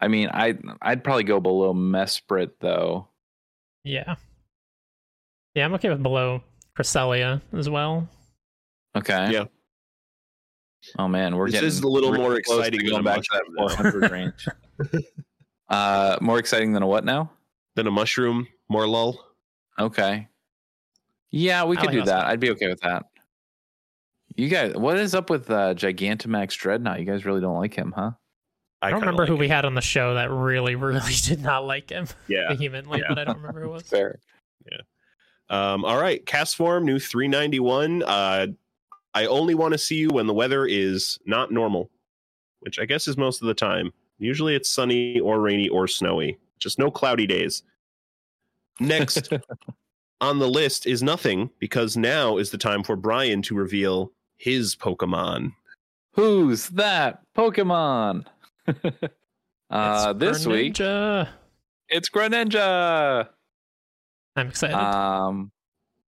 I mean, I I'd probably go below Mesprit though. Yeah. Yeah, I'm okay with below Cresselia as well. Okay. Yeah. Oh man, we're This getting is a little really more close exciting going back to that mushroom, 400 range. <laughs> <laughs> uh, more exciting than a what now? Than a mushroom, Morelull. Okay. Yeah, we I could like do those that. I'd be okay with that. You guys, what is up with uh, Gigantamax Drednaw? You guys really don't like him, huh? I don't kinda remember who like we had on the show that really, really <laughs> did not like him Yeah. <laughs> vehemently, Yeah. but I don't remember who it was. Fair. Um, all right, Castform new 391. Uh, I only want to see you when the weather is not normal, which I guess is most of the time. Usually it's sunny or rainy or snowy, just no cloudy days. Next <laughs> on the list is nothing because now is the time for Brian to reveal his Pokemon. Who's that Pokemon? <laughs> uh, It's this week, it's Greninja. I'm excited. Um,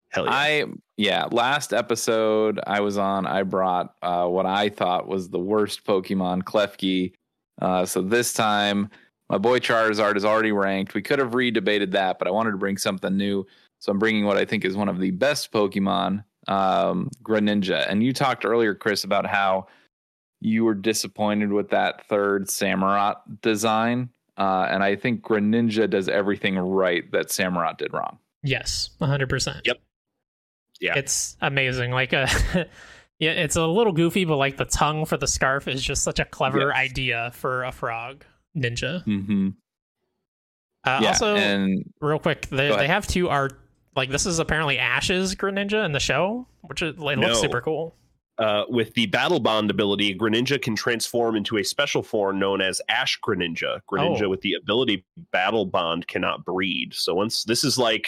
Hell yeah. I yeah, last episode I was on, I brought uh, what I thought was the worst Pokemon, Klefki. Uh, so this time, my boy Charizard is already ranked. We could have redebated that, but I wanted to bring something new, so I'm bringing what I think is one of the best Pokemon, um, Greninja. And you talked earlier, Chris, about how you were disappointed with that third Samurott design, uh, and I think Greninja does everything right that Samurott did wrong. yes, 100%. Yep. Yeah. It's amazing. Like uh <laughs> yeah, it's a little goofy, but like the tongue for the scarf is just such a clever Yes. idea for a frog ninja. Mm-hmm. Uh, yeah, also, and real quick, they, they have two art. Like this is apparently Ash's Greninja in the show, which is, like, looks super cool. Uh, with the Battle Bond ability, Greninja can transform into a special form known as Ash Greninja. Greninja Oh. with the ability Battle Bond cannot breed. So once this is like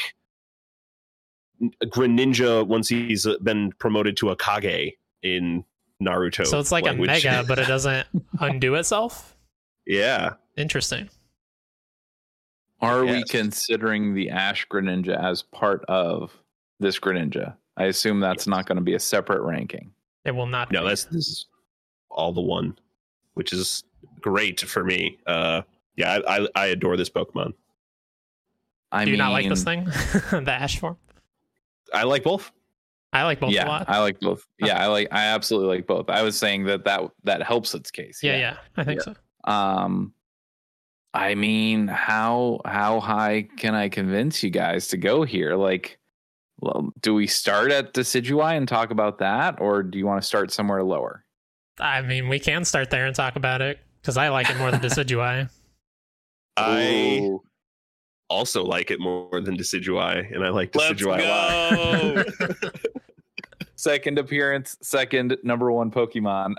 Greninja once he's been promoted to a Kage in Naruto. So it's like language. a mega, <laughs> but it doesn't undo itself. yeah. Interesting. are we considering the Ash Greninja as part of this Greninja? I assume that's not going to be a separate ranking. It will not. No, be. that's this is all the one, which is great for me. Uh, yeah, I, I, I adore this Pokemon. I Do you mean, not like this thing, <laughs> the Ash form? I like both. I like both a yeah, lot. I like both. Yeah, I like. I absolutely like both. I was saying that that that helps its case. yeah, yeah, I think so. Um, I mean, how how high can I convince you guys to go here? Like, well, do we start at Decidueye and talk about that, or do you want to start somewhere lower? I mean, we can start there and talk about it because I like it more than Decidueye. <laughs> I Ooh. Also like it more than Decidueye, and I like Let's Decidueye a lot. <laughs> Second appearance, second number one Pokemon.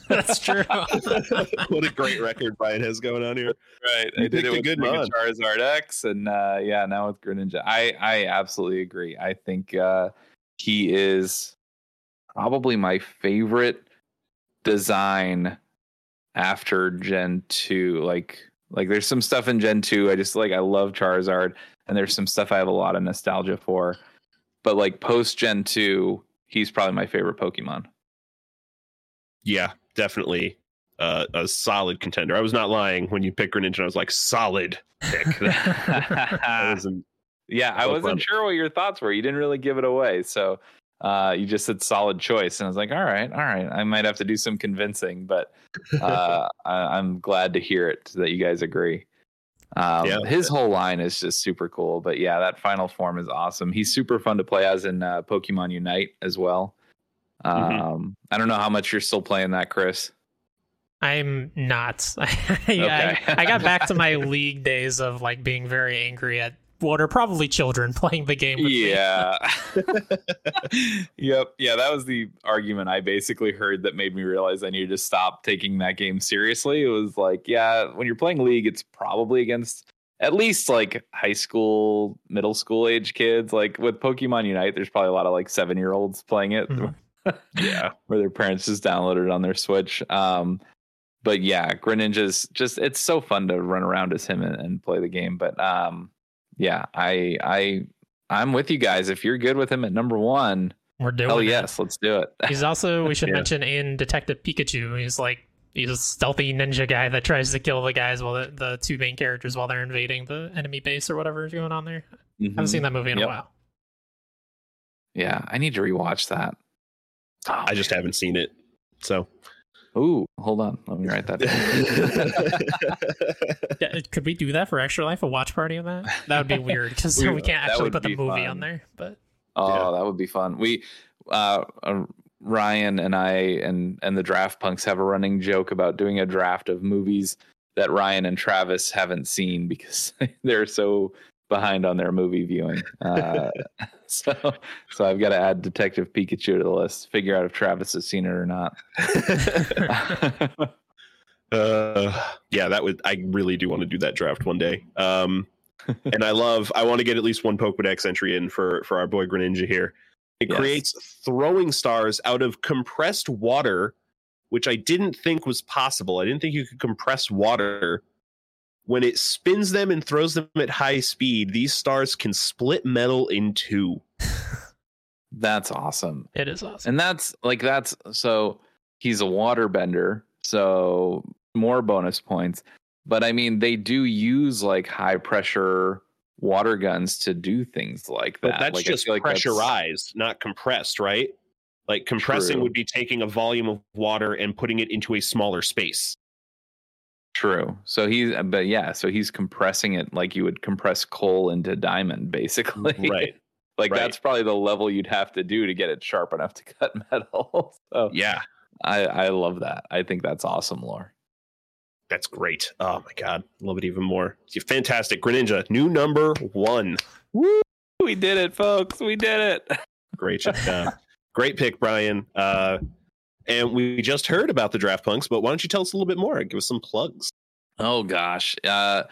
<laughs> That's true. <laughs> what a great record Brian has going on here. right. You I did picked it a with good Mega one. Charizard X, and uh, yeah, now with Greninja. I I absolutely agree. I think uh, he is probably my favorite design after Gen two. Like like there's some stuff in Gen two I just like. I love Charizard, and there's some stuff I have a lot of nostalgia for. But like post Gen two, he's probably my favorite Pokemon. Yeah, definitely uh, a solid contender. I was not lying when you picked Greninja. I was like, solid pick. <laughs> <laughs> Yeah, I wasn't sure what your thoughts were. You didn't really give it away. So uh, you just said solid choice. And I was like, all right, all right. I might have to do some convincing, but <laughs> uh, I, I'm glad to hear it that you guys agree. Um, Yeah. His whole line is just super cool. But yeah, that final form is awesome. He's super fun to play as in uh, Pokemon Unite as well. Um, Mhm. I don't know how much you're still playing that, Chris. I'm not. <laughs> I, Okay. I got back to my <laughs> league days of like being very angry at what are probably children <laughs> playing the game. Yeah. <laughs> yep. Yeah, that was the argument I basically heard that made me realize I needed to stop taking that game seriously. It was like, yeah, when you're playing League, it's probably against at least like high school, middle school age kids. Like with Pokemon Unite, there's probably a lot of like seven year olds playing it Mhm. <laughs> yeah, where their parents just downloaded it on their Switch. Um, but yeah, Greninja's just it's so fun to run around as him and, and play the game. But um, yeah, I I I'm with you guys. If you're good with him at number one, We're doing hell it. yes, let's do it. <laughs> He's also we should Yeah. mention in Detective Pikachu. He's like he's a stealthy ninja guy that tries to kill the guys while the, the two main characters while they're invading the enemy base or whatever is going on there. I haven't mm-hmm. seen that movie in Yep. a while. Yeah, I need to rewatch that. Oh, I just haven't seen it. So Ooh, hold on. Let me write that down. <laughs> Yeah, could we do that for Extra Life? A watch party of that? That would be <laughs> weird because We- we, can't actually put the movie fun. on there. But Oh, Yeah. that would be fun. We uh, uh Ryan and I and and the draft punks have a running joke about doing a draft of movies that Ryan and Travis haven't seen because <laughs> they're so behind on their movie viewing. Uh, <laughs> so so I've got to add Detective Pikachu to the list. Figure out if Travis has seen it or not. <laughs> uh, yeah, that would. I really do want to do that draft one day. Um, <laughs> and I love. I want to get at least one Pokedex entry in for for our boy Greninja here. It Yes. creates throwing stars out of compressed water, which I didn't think was possible. I didn't think you could compress water. When it spins them and throws them at high speed, these stars can split metal in two. <laughs> That's awesome. it is awesome. And that's like that's so he's a waterbender, so more bonus points. But I mean, they do use like high pressure water guns to do things like that. But that's like, just feel like that's- pressurized, not compressed, right? Like compressing True. would be taking a volume of water and putting it into a smaller space. True. So he's, but yeah, so he's compressing it like you would compress coal into diamond, basically. <laughs> Right. <laughs> like right. that's probably the level you'd have to do to get it sharp enough to <laughs> cut metal. so Yeah. I, I love that. I think that's awesome lore. That's great. Oh my god. Love it even more. Fantastic. Greninja, new number one. Woo! We did it, folks. We did it. Great job. Great pick, Brian. Uh and we just heard about the draft punks, but why don't you tell us a little bit more? Give us some plugs. Oh gosh. Uh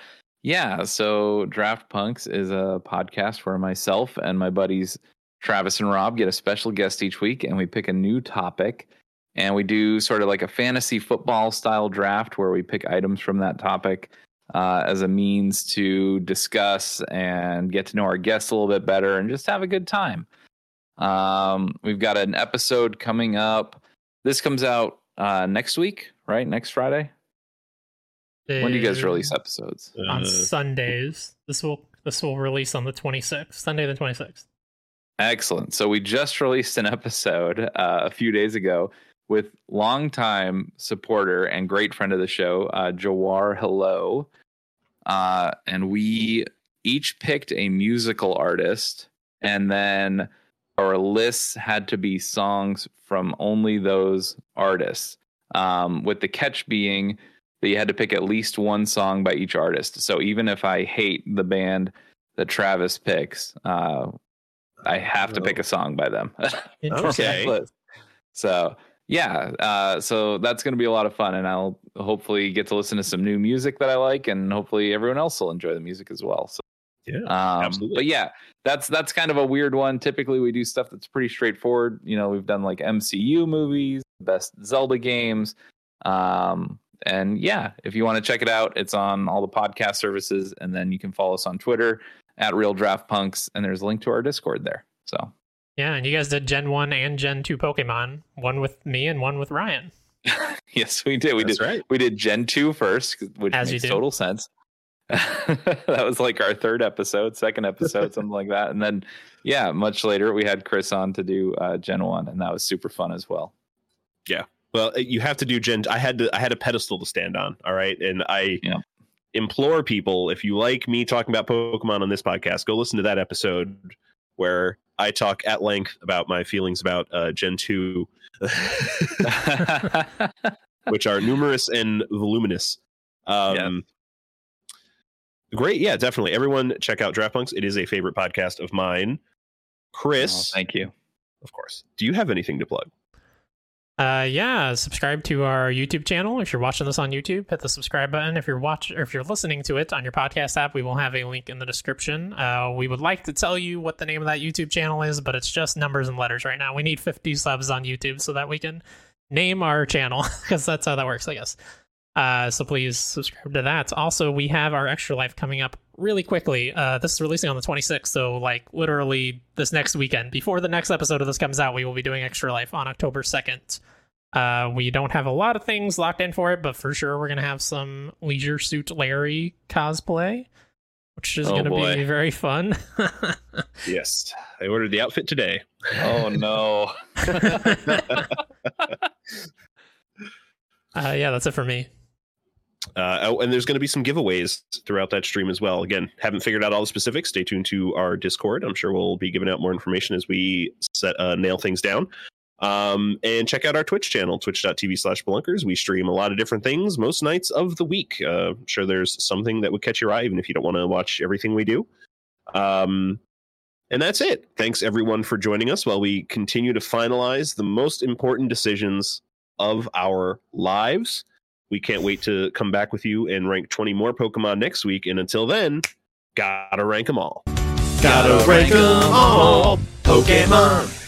yeah, so Draft Punks is a podcast where myself and my buddies Travis and Rob get a special guest each week and we pick a new topic and we do sort of like a fantasy football style draft where we pick items from that topic uh, as a means to discuss and get to know our guests a little bit better and just have a good time. Um, we've got an episode coming up. This comes out uh, next week, right? Next Friday. When do you guys release episodes? on Uh, Sundays? This will this will release on the 26th, Sunday the 26th. Excellent. So we just <laughs> released an episode uh, a few days ago with longtime supporter and great friend of the show, uh, Jawar Hello. Uh, and we each picked a musical artist, and then our lists had to be songs from only those artists. Um, with the catch being that you had to pick at least one song by each artist. So even if I hate the band that Travis picks, uh, I have to pick a song by them. <laughs> Okay. So yeah, uh, so that's going to be a lot of fun, and I'll hopefully get to listen to some new music that I like, and hopefully everyone else will enjoy the music as well. So, Yeah, um, absolutely. But yeah, that's that's kind of a weird one. Typically, we do stuff that's pretty straightforward. You know, we've done like MCU movies, best Zelda games, um, and yeah, if you want to check it out, it's on all the podcast services, and then you can follow us on Twitter at Real Draft Punks, and there's a link to our Discord there. So Yeah, and you guys did Gen 1 and Gen 2 Pokemon, one with me and one with Ryan. <laughs> yes, we did. We That's did. right. We did Gen 2 first, which As makes do. total sense. <laughs> that was like our third episode, second episode, something like that. And then, yeah, much later, we had Chris on to do uh, Gen 1, and that was super fun as well. Yeah, well, uh, you have to do Gen. I had to. I had a pedestal to stand on. All right, and I Yeah. implore people if you like me talking about Pokemon on this podcast, go listen to that episode where I talk at length about my feelings about uh, Gen two, <laughs> <laughs> which are numerous and voluminous. Um, Great, yeah, definitely. Everyone, check out Draft Punks. It is a favorite podcast of mine. Chris, Oh, thank you. of course. Do you have anything to plug? Uh, yeah, subscribe to our YouTube channel. If you're watching this on YouTube, hit the subscribe button. If you're watch or if you're listening to it on your podcast app, we will have a link in the description. Uh, we would like to tell you what the name of that YouTube channel is, but it's just numbers and letters right now. We need 50 subs on YouTube so that we can name our channel <laughs> because that's how that works, I guess. Uh, so please subscribe to that. Also, we have our extra life coming up really quickly. Uh, this is releasing on the 26th, so like literally this next weekend. Before the next episode of this comes out, we will be doing extra life on October 2nd. Uh, we don't have a lot of things locked in for it, but for sure we're gonna have some Leisure Suit Larry cosplay, which is Oh, gonna boy. be very fun. <laughs> <laughs> Yes, I ordered the outfit today. Oh, no. <laughs> uh, yeah, that's it for me. Uh, oh, and there's going to be some giveaways throughout that stream as well. Again, haven't figured out all the specifics. Stay tuned to our Discord. I'm sure we'll be giving out more information as we set uh, nail things down. Um, and check out our Twitch channel, twitch.tv slash belunkers. We stream a lot of different things most nights of the week. Uh, I'm sure there's something that would catch your eye, even if you don't want to watch everything we do. Um, and that's it. Thanks everyone for joining us while we continue to finalize the most important decisions of our lives. We can't wait to come back with you and rank 20 more Pokemon next week. And until then, gotta rank them all. Gotta rank 'em all. Pokemon.